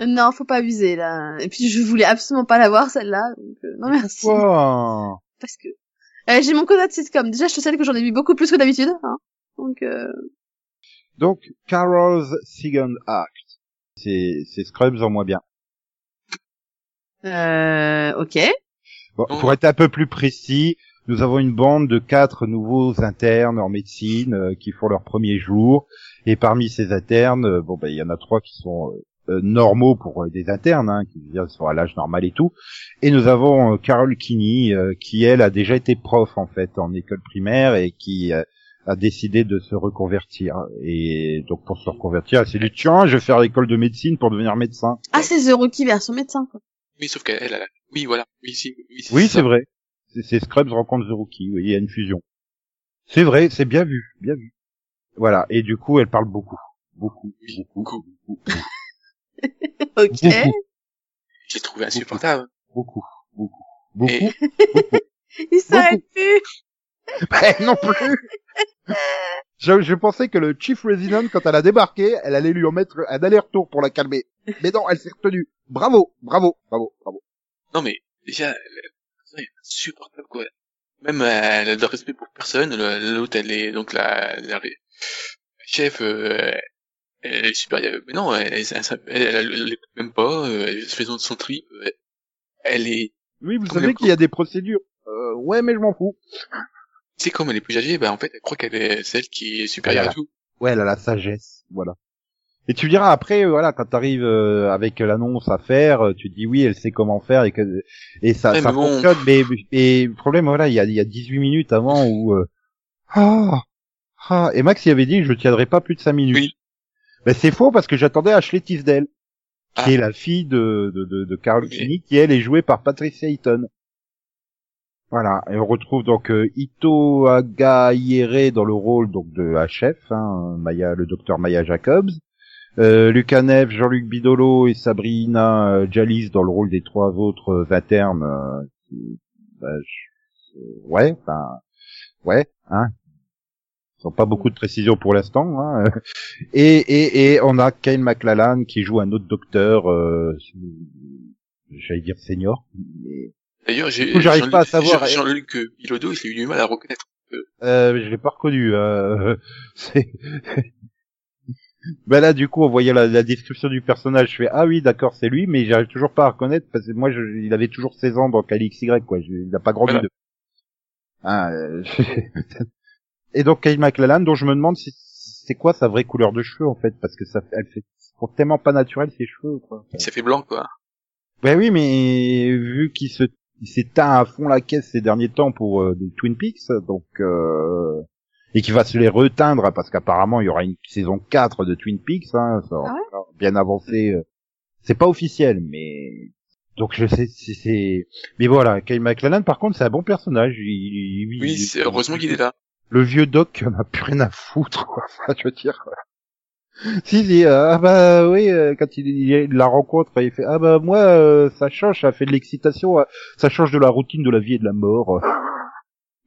Non, faut pas abuser là. Et puis je voulais absolument pas la voir celle-là, donc euh, non merci. Wow. Parce que euh, j'ai mon quota de sitcom. Déjà je te sais que j'en ai vu beaucoup plus que d'habitude. Hein. Donc euh... Donc, Carol's Second Act. C'est, c'est Scrubs en moins bien. euh ok. Bon, Oh. pour être un peu plus précis, nous avons une bande de quatre nouveaux internes en médecine euh, qui font leur premier jour. Et parmi ces internes, euh, bon ben il y en a trois qui sont euh, normaux pour euh, des internes, hein, qui sont à l'âge normal et tout. Et nous avons euh, Carol Kinney, euh, qui elle a déjà été prof en fait en école primaire et qui euh, a décidé de se reconvertir. Et donc pour se reconvertir, elle s'est dit tiens, je vais faire l'école de médecine pour devenir médecin. Ah c'est The Rookie version médecin quoi. Oui, sauf qu'elle, elle a... Oui, voilà. Oui, c'est vrai. C'est- Scrubs rencontre The Rookie, oui, il y a une fusion. C'est vrai, c'est bien vu, bien vu. Voilà, et du coup, elle parle beaucoup. Beaucoup, beaucoup. beaucoup, Ok. beaucoup, J'ai trouvé insupportable. beaucoup, beaucoup, beaucoup. Et- Il s'arrête plus. Ben, non plus Je, je pensais que le Chief Resident, quand elle a débarqué, elle allait lui en mettre un aller-retour pour la calmer. Mais non, elle s'est retenue. Bravo, bravo, bravo, bravo. Non mais déjà, elle- est insupportable quoi. Même elle a de respect pour personne. le- L'autre elle est donc la, la, la chef, euh, elle est supérieure. Mais non, elle, elle, elle, elle, elle l'écoute même pas. euh, Elle fait son, son trip. euh, Elle est, Oui, vous savez qu'il y a des procédures. Euh, ouais, mais je m'en fous. c'est comme elle est plus âgée, bah en fait elle croit qu'elle est celle qui est supérieure à tout. Ouais, elle a la sagesse, voilà. Et tu diras après, euh, voilà, quand t'arrives euh, avec l'annonce à faire, euh, tu te dis oui, elle sait comment faire et que et ça, Ouais, ça mais bon. fonctionne. Mais, mais le problème, voilà, il y a, y a 18 minutes avant où euh, ah, ah, et Max y avait dit, je tiendrai pas plus de 5 minutes. Oui. Ben c'est faux parce que j'attendais Ashley Tisdale, qui Ah. est la fille de de de, de Carl Ok. Kinney, qui elle est jouée par Patricia Eaton. Voilà, et on retrouve donc euh, Ito Agayere dans le rôle donc de la chef, hein, Maya, le docteur Maya Jacobs, euh, Lucas Jean-Luc Bidolo et Sabrina euh, Jalis dans le rôle des trois autres euh, internes. euh, bah, euh, ouais, enfin, ouais, hein. Ils pas beaucoup de précisions pour l'instant. Hein. Et, et, et on a Kyle MacLachlan qui joue un autre docteur, euh, j'allais dire senior, mais D'ailleurs, j'ai j'arrive pas à savoir. Jean-Luc Bilodeau, a eu du mal à reconnaître. Euh, je l'ai pas reconnu. Euh, c'est- ben là, du coup, on voyait la, la description du personnage. Je fais ah oui, d'accord, c'est lui, mais j'arrive toujours pas à reconnaître parce que moi, je, il avait toujours 16 ans dans KLXY, quoi. Je, il a pas grandi. Voilà. de- Ah, euh, Et donc Kyle MacLachlan, dont je me demande si c'est quoi sa vraie couleur de cheveux en fait, parce que ça, elle fait sont tellement pas naturel ses cheveux, quoi. Il s'est fait blanc, quoi. Ben oui, mais vu qu'il se il s'est teint à fond la caisse ces derniers temps pour euh, de Twin Peaks, donc euh, et qu'il va se les reteindre parce qu'apparemment il y aura une saison 4 de Twin Peaks, hein, ça, Ah ouais bien avancé. euh. C'est pas officiel, mais donc je sais si c'est. Mais voilà, Kyle MacLachlan par contre c'est un bon personnage. Il, il- Oui, il- c'est- heureusement qu'il est là. Le vieux doc on a plus rien à foutre, quoi. Enfin, je veux dire. Si, si, euh, ah bah oui, euh, quand il, il la rencontre, il fait ah bah moi euh, ça change, ça fait de l'excitation, euh, ça change de la routine de la vie et de la mort.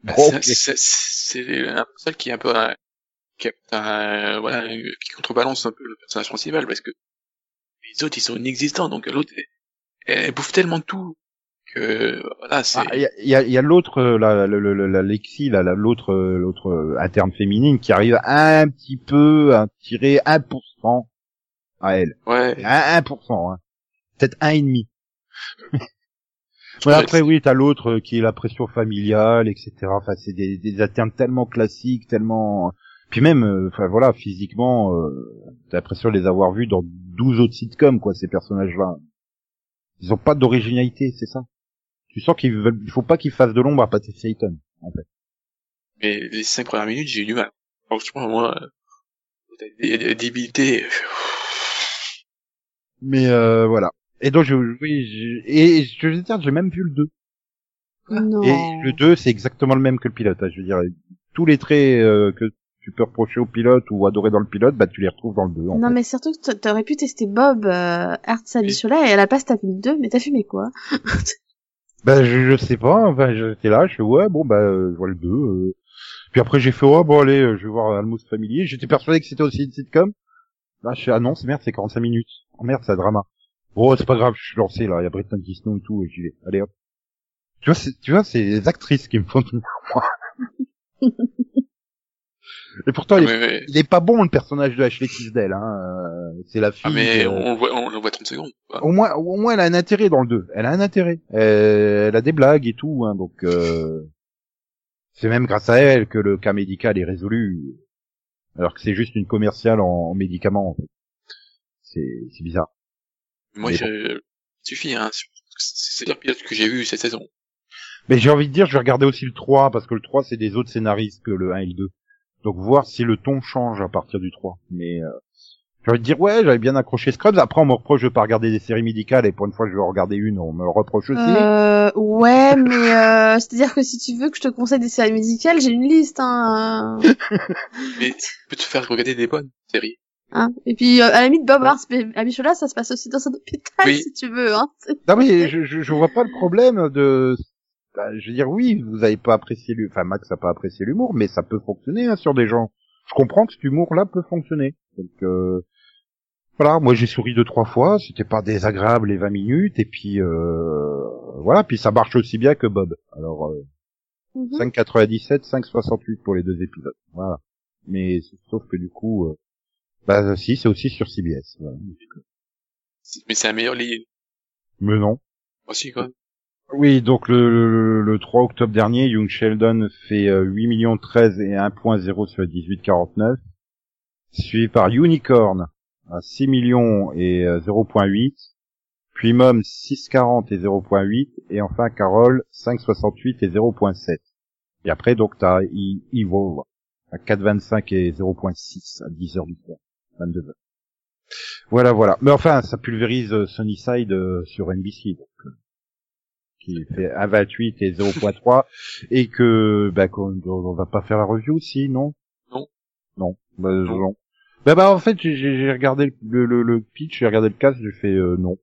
Bah, Bon, c'est- un celle qui est un peu un, qui, un- voilà qui contrebalance un peu le personnage principal parce que les autres ils sont inexistants donc l'autre elle, elle bouffe tellement tout que voilà c'est Ah, Il y a, il y a- il y a l'autre, euh, la, la, la, la Lexi, la, la- l'autre, euh, l'autre euh, interne féminine qui arrive un petit peu à tirer 1% à elle. ouais Un 1%, hein. peut-être un et demi. Ouais, après oui, t'as l'autre euh, qui est la pression familiale, etc. Enfin, c'est des, des internes tellement classiques, tellement. Puis même, euh, enfin voilà, physiquement, euh, t'as l'impression de les avoir vus dans 12 autres sitcoms, quoi, ces personnages-là. Ils ont pas d'originalité, c'est ça? Tu sens qu'il veulent, il faut pas qu'ils fassent de l'ombre à Patricia Highton, en fait. mais les cinq premières minutes j'ai eu du mal franchement moi euh, t'as des, des débilités Mais euh, voilà. Et donc, je, oui, je, et je veux dire, j'ai même vu le 2. Non. Et le 2, c'est exactement le même que le pilote. hein. Je veux dire, tous les traits euh, que tu peux reprocher au pilote ou adorer dans le pilote, bah tu les retrouves dans le 2. En Non, fait. mais surtout que t'a- t'aurais pu tester Bob euh, Artsabichola et à la place t'as fait le 2, mais t'as fumé quoi? Bah je, je sais pas, enfin j'étais là, je fais ouais, bon bah euh, je vois le 2. euh. Puis après j'ai fait ouais, bon allez, euh, je vais voir Almost Familier. J'étais persuadé que c'était aussi une sitcom. Là je fais ah non, c'est merde, c'est 45 minutes. Oh merde, c'est un drama. Bon, c'est pas grave, je suis lancé là, il y a Britney Snow et tout, et j'y vais. Allez hop. Tu vois, c'est, tu vois, c'est les actrices qui me font tenir moi. Et pourtant, il, est, Ah, mais, il est pas bon le personnage de Ashley Tisdale, hein. euh, C'est la fille. ah, mais euh, on le voit on le voit 30 secondes au moins, au moins, elle a un intérêt dans le 2. Elle a un intérêt. Euh, elle a des blagues et tout, hein, donc euh, c'est même grâce à elle que le cas médical est résolu, alors que c'est juste une commerciale en, en médicaments. En fait. C'est, bizarre. moi je suffit hein c'est le pilote que j'ai vu cette saison Mais j'ai envie de dire, je vais regarder aussi le 3 parce que le 3 c'est des autres scénaristes que le 1 et le 2. Donc voir si le ton change à partir du 3. Mais euh, j'ai envie de dire ouais, j'avais bien accroché Scrubs. Après on me reproche de pas regarder des séries médicales et pour une fois je vais en regarder une, on me le reproche aussi. euh, Ouais, mais euh, c'est-à-dire que si tu veux que je te conseille des séries médicales, j'ai une liste, hein. mais tu peux te faire regarder des bonnes séries hein? Et puis euh, à la limite, Bob Artsabichola, ça se passe aussi dans un hôpital Oui. si tu veux, hein. Non mais je, je, je vois pas le problème de. Bah, je veux dire oui, vous avez pas apprécié l'humour. Enfin Max a pas apprécié l'humour, mais ça peut fonctionner hein, sur des gens. je comprends que cet humour-là peut fonctionner. Donc euh, voilà, moi j'ai souri deux trois fois, c'était pas désagréable les 20 minutes, et puis euh, voilà, puis ça marche aussi bien que Bob. Alors euh, Mhm. 5,97, 5,68 pour les deux épisodes. Voilà. Mais sauf que du coup, euh, bah si, c'est aussi sur CBS. voilà. Mais c'est un meilleur lit. Mais non. Aussi, quand même. Oui, donc le, le, le 3 octobre dernier, Young Sheldon fait euh, 8 millions 13 et 1.0 sur 18,49, suivi par Unicorn à 6 millions et euh, 0.8, puis Mom 6,40 et 0.8, et enfin Carol 5,68 et 0.7. Et après, donc, t'as Evil à 4,25 et 0.6 à 10 heures du soir, 22 heures. Voilà, voilà. Mais enfin, ça pulvérise euh, Sunnyside euh, sur NBC, donc, euh, qui fait 1,28 et 0.3, et que, bah, qu'on on va pas faire la review aussi, non? Non. Non. Bah, non. Bah, bah, en fait, j'ai- j'ai j'ai regardé le, le, le pitch, j'ai regardé le cast, j'ai fait euh, non.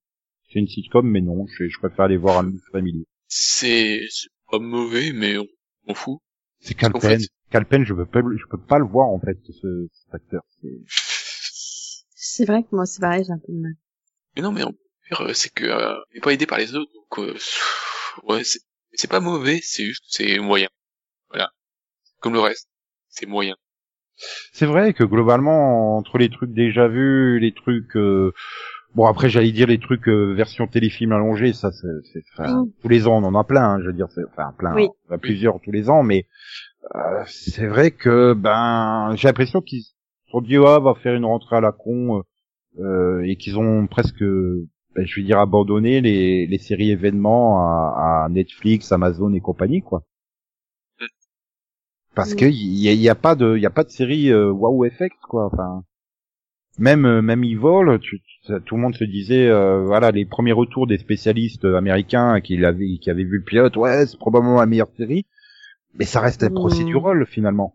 C'est une sitcom, mais non, je, je préfère aller voir un Family. C'est, c'est pas mauvais, mais on, on fout. C'est Calpen. fait- Calpen, je peux pas, je peux pas le voir en fait, ce, cet acteur. C'est- C'est vrai que moi, c'est pareil, j'ai un peu de mal. Mais non, mais en euh, c'est que, euh, on est pas aidé par les autres, donc, euh, ouais, c'est, c'est pas mauvais, c'est juste, c'est moyen. Voilà. Comme le reste. C'est moyen. C'est vrai que globalement, entre les trucs déjà vus, les trucs, euh, bon après j'allais dire les trucs euh, version téléfilm allongé, ça c'est, enfin, Mm. tous les ans on en a plein, hein, je veux dire, c'est, enfin plein, Oui. on en a plusieurs tous les ans, mais euh, c'est vrai que ben j'ai l'impression qu'ils sont dit ah, on va faire une rentrée à la con euh, et qu'ils ont presque, ben, je vais dire abandonné les, les séries événements à, à Netflix, Amazon et compagnie quoi. Parce Mm. que il y a, y a pas de, il y a pas de série euh, wow effect quoi. Enfin, même euh, même Evil, tu, tout le monde se disait, euh, voilà, les premiers retours des spécialistes américains qui avaient qui avaient vu le pilote, ouais, c'est probablement la meilleure série, mais ça reste un Mm. procédural finalement.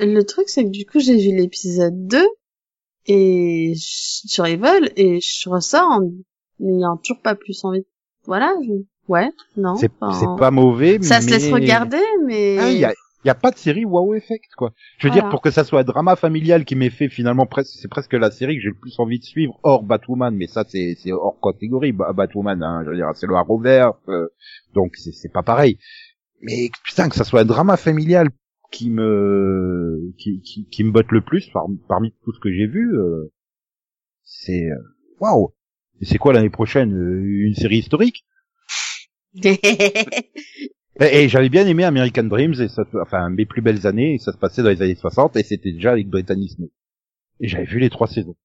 Le truc, c'est que du coup, j'ai vu l'épisode 2 et je- sur Evil et je ressors en n'ayant toujours pas plus envie. Voilà, je- ouais, non. C'est enfin, pas mauvais, Ça mais se laisse regarder, mais. Ah, il y a il y a pas de série wow effect quoi. Je veux Voilà. dire pour que ça soit un drama familial qui m'ait fait finalement presque c'est presque la série que j'ai le plus envie de suivre hors Batwoman mais ça c'est hors catégorie Ba- Batwoman hein, je veux dire c'est le Arrowverse euh, donc c'est pas pareil. Mais putain que ça soit un drama familial qui me qui qui, qui me botte le plus par- parmi tout ce que j'ai vu euh, c'est euh, waouh. Et c'est quoi l'année prochaine euh, une série historique Et, et j'avais bien aimé American Dreams, et ça, enfin mes plus belles années, et ça se passait dans les années 60, et c'était déjà avec Brittany Snow. Et j'avais vu les trois saisons.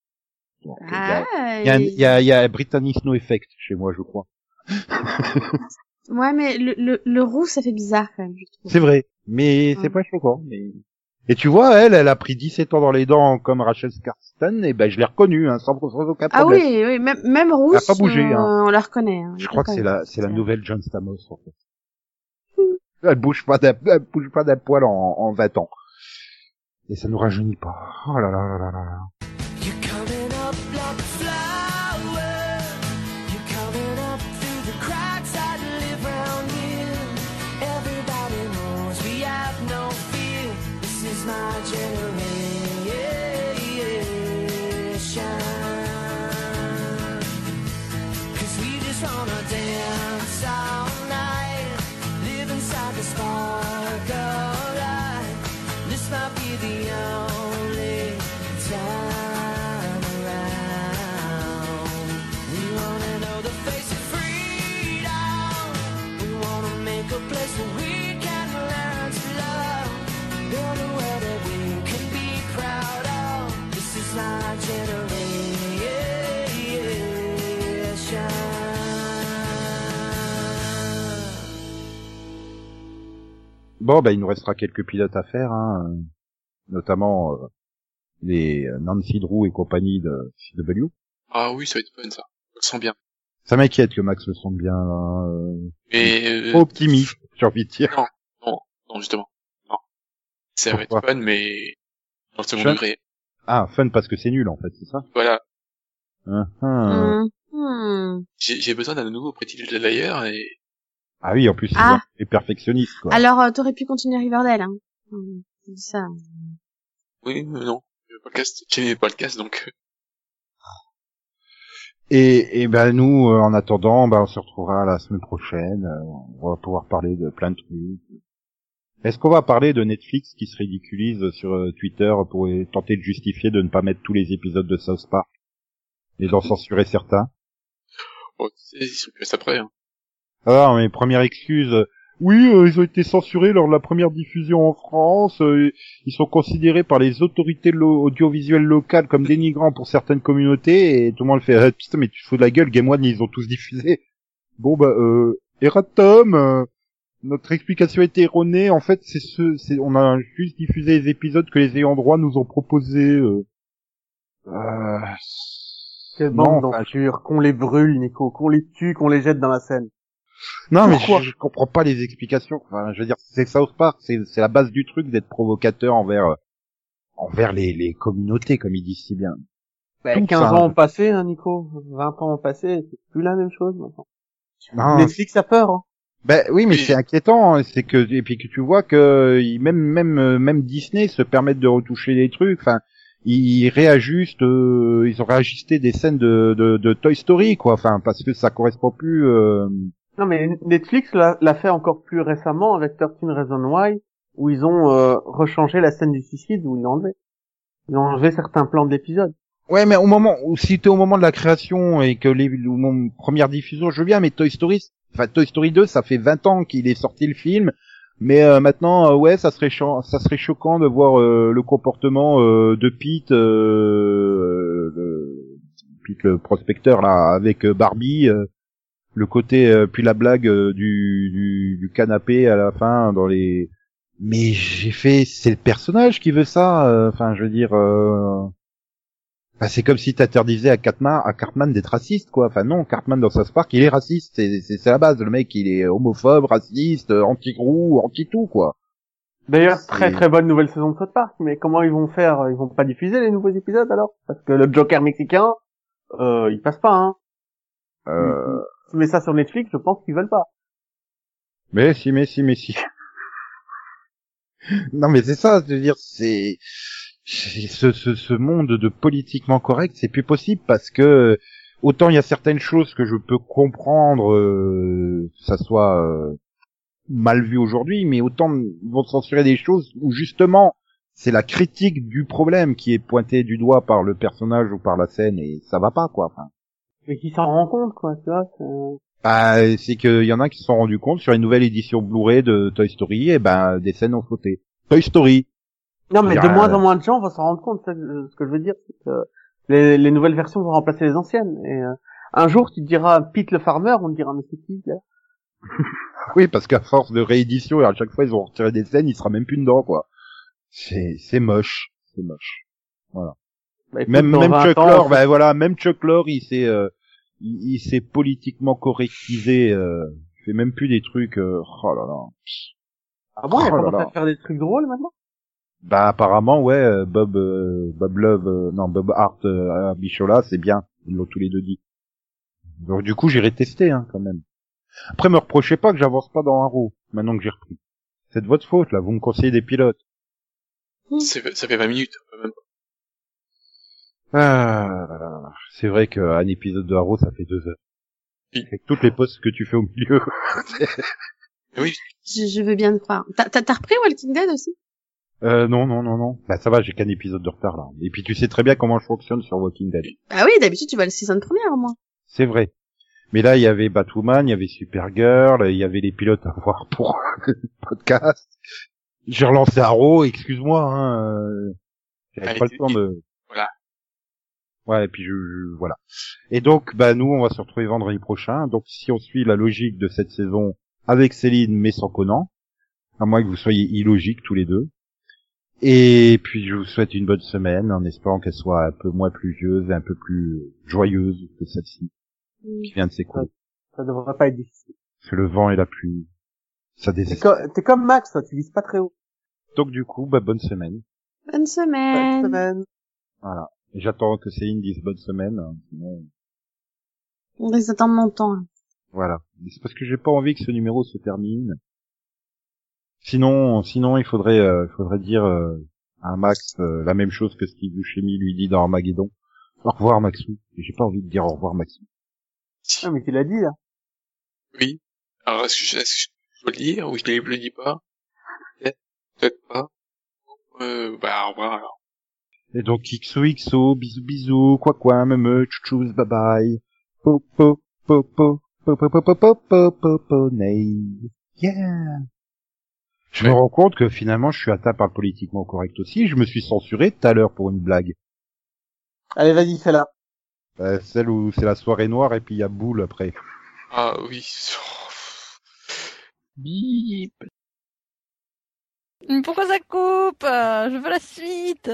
Donc, il y a- ah, il y, a, un- et- il y, a, il y a un Brittany Snow effect chez moi, je crois. Ouais, mais le, le, le roux, ça fait bizarre quand même. C'est vrai, mais c'est pas choquant. Mais... Et tu vois, elle, elle a pris 17 ans dans les dents comme Rachel Skarsten, et ben je l'ai reconnue, hein, sans, sans aucun Ah problème. oui, oui, même, même rousse, Elle a pas bougé, euh, hein. on la reconnaît. hein, Je crois que c'est la, c'est la nouvelle John Stamos, en fait. Elle bouge pas d'un, elle bouge pas d'un poil en, en 20 ans. Et ça nous rajeunit pas. Oh là là là là là. Bon, bah, il nous restera quelques pilotes à faire, hein, euh, notamment euh, les euh, Nancy Drew et compagnie de CW. Ah oui, ça va être fun, ça. Je le sens bien. Ça m'inquiète que Max le sente bien. euh, Mais, euh, optimiste, j'ai envie de dire. non, non, non, justement. Non. Ça va être fun, mais, dans le second Fun degré. Ah, fun parce que c'est nul en fait, c'est ça Voilà. Hein, hein. Hum, hum. J'ai j'ai besoin d'un nouveau Pretty Little Liar et, Ah oui, en plus, c'est Ah. bien, et perfectionniste quoi. Alors, euh, t'aurais pu continuer Riverdale, hein. C'est ça. Oui, mais non. Le podcast, j'ai mes podcasts, donc... Et, et ben nous, euh, en attendant, ben on se retrouvera la semaine prochaine. euh, on va pouvoir parler de plein de trucs. Est-ce qu'on va parler de Netflix qui se ridiculise sur euh, Twitter pour tenter de justifier de ne pas mettre tous les épisodes de South Park? Et d'en censurer certains? Sais, ils sont plus après, hein. Alors, mes premières excuses. euh, Oui, euh, ils ont été censurés lors de la première diffusion en France. euh, ils sont considérés par les autorités lo- audiovisuelles locales comme dénigrants pour certaines communautés. Et tout le monde fait Ah, putain, mais tu te fous de la gueule. Game One, ils ont tous diffusé. Bon bah, euh, erratum. euh, notre explication était erronée. En fait, c'est ce, c'est, on a juste diffusé les épisodes que les ayants droit nous ont proposés. Quelle bande enfin, qu'on les brûle, Nico, qu'on les tue, qu'on les jette dans la Seine. Non, mais je, je comprends pas les explications. Enfin, je veux dire, c'est South Park, c'est c'est la base du truc d'être provocateur envers euh, envers les, les communautés, comme ils disent si bien. Bah, Donc, 15 ça- ans ont passé, hein, Nico. 20 ans ont passé, c'est plus la même chose maintenant. Non, Netflix a peur, hein. ben oui, mais Oui. c'est inquiétant. hein, C'est que et puis que tu vois que ils- même même euh, même Disney se permettent de retoucher les trucs. Enfin, ils réajustent, euh, ils ont réajusté des scènes de, de de Toy Story, quoi. Enfin, parce que ça correspond plus. euh, Non, mais Netflix l'a fait encore plus récemment avec 13 Reasons Why, où ils ont euh, rechangé la scène du suicide, où ils l'ont enlevé. Ils ont enlevé certains plans de l'épisode. Ouais, mais au moment si t'es au moment de la création et que les moment- première diffusion, je veux bien, mais Toy Story, enfin Toy Story 2, ça fait 20 ans qu'il est sorti le film, mais euh, maintenant, euh, ouais, ça serait ça serait choquant de voir euh, le comportement euh, de Pete, euh, le, Pete le prospecteur là, avec euh, Barbie, euh, le côté euh, puis la blague euh, du, du du canapé à la fin dans les. Mais j'ai fait, c'est le personnage qui veut ça. euh, Enfin, je veux dire. euh, Enfin, c'est comme si t'interdisais à Cartman, à Cartman d'être raciste, quoi. Enfin, non, Cartman dans South Park, il est raciste. C'est, la base. Le mec, il est homophobe, raciste, euh, anti-grou, anti-tout, quoi. D'ailleurs, très très bonne nouvelle saison de South Park, mais comment ils vont faire Ils vont pas diffuser les nouveaux épisodes alors? Parce que le Joker mexicain, euh, il passe pas, hein. Euh, Tu mets ça sur Netflix, je pense qu'ils veulent pas. mais si, mais si, mais si. non, mais c'est ça, je veux dire, c'est, c'est- ce, ce, ce monde de politiquement correct, c'est plus possible parce que autant il y a certaines choses que je peux comprendre, euh, que ça soit euh, mal vu aujourd'hui, mais autant ils vont censurer des choses où justement c'est la critique du problème qui est pointée du doigt par le personnage ou par la scène et ça va pas quoi. Enfin, Mais qui s'en rend compte, quoi, tu vois c'est- bah, c'est qu'il y en a qui se sont rendus compte sur une nouvelle édition Blu-ray de Toy Story, et ben des scènes ont flotté. Toy Story. Non, mais de moins en moins de gens vont s'en rendre compte. euh, ce que je veux dire, c'est que les, les nouvelles versions vont remplacer les anciennes. Et euh, un jour, tu te diras Pete le farmer, on te dira mais c'est qui là Oui, parce qu'à force de réédition et à chaque fois ils ont retiré des scènes, il sera même plus dedans quoi. C'est c'est moche, c'est moche. Bah, écoute, Même même 20 Chuck ans, Lorre, ça- bah voilà, même Chuck Lorre, il s'est euh, il, il s'est politiquement correctisé, euh, il fait même plus des trucs. euh, oh là là. Ah bon, il a Oh là commencé là. à faire des trucs drôles maintenant? Bah apparemment ouais, euh, Bob euh, Bob Love, euh, non Bob Hart, euh, Bichola, c'est bien. Ils l'ont tous les deux dit. Donc du coup j'irai tester hein quand même. Après me reprochez pas que j'avance pas dans un row maintenant que j'ai repris. C'est de votre faute là, vous me conseillez des pilotes. C'est- Ça fait 20 minutes. même. Ah, là là là. c'est vrai qu'un épisode de Arrow ça fait deux heures. Oui. Avec toutes les postes que tu fais au milieu. Oui, Je, je veux bien te croire. T'as, t'as, t'as repris Walking Dead aussi? Euh, non, non, non, non. Bah ça va, j'ai qu'un épisode de retard là. Et puis tu sais très bien comment je fonctionne sur Walking Dead. Ah oui, d'habitude tu vas le season première au moins. C'est vrai. Mais là, il y avait Batwoman, il y avait Supergirl, il y avait les pilotes à voir pour le podcast. J'ai relancé Arrow, excuse-moi, hein. euh, J'avais pas le temps de... Ouais, et puis je, je- voilà. Et donc, bah nous, on va se retrouver vendredi prochain. Donc, si on suit la logique de cette saison avec Céline, mais sans Conan, à moins que vous soyez illogiques tous les deux. Et puis, je vous souhaite une bonne semaine, en espérant qu'elle soit un peu moins pluvieuse et un peu plus joyeuse que celle-ci, qui vient de s'écouler. Ça devrait pas être difficile. C'est le vent et la pluie. Ça T'es, désespère. co- t'es comme Max, toi, tu vises pas très haut. Donc du coup, bah, bonne semaine. Bonne Bonne semaine. semaine. Voilà. Et J'attends que Céline dise bonne semaine. hein, sinon, On risque d'attendre longtemps. hein. voilà. Mais C'est parce que j'ai pas envie que ce numéro se termine. Sinon, sinon, il faudrait, euh, il faudrait dire euh, à Max euh, la même chose que Steve Buscemi lui dit dans Armageddon. Au revoir Maxou. J'ai pas envie de dire au revoir Maxou. Ah, mais tu l'as dit, là. Oui. Alors, est-ce que je, est-ce que je dois le dire ou je ne le dis pas? Peut-être, peut-être pas. Euh, bah, au revoir alors. Et donc XOXO, bisous bisous, quoi quoi, me me, tchous, bye bye. Po po po po po po po po po po po. Yeah. Je me rends compte que finalement je suis atteint par le politiquement correct aussi. Je me suis censuré tout à l'heure pour une blague. Allez, vas-y. Euh, celle où c'est la soirée noire et puis il y a boule après. Ah oui. Bip. Pourquoi ça coupe Je veux la suite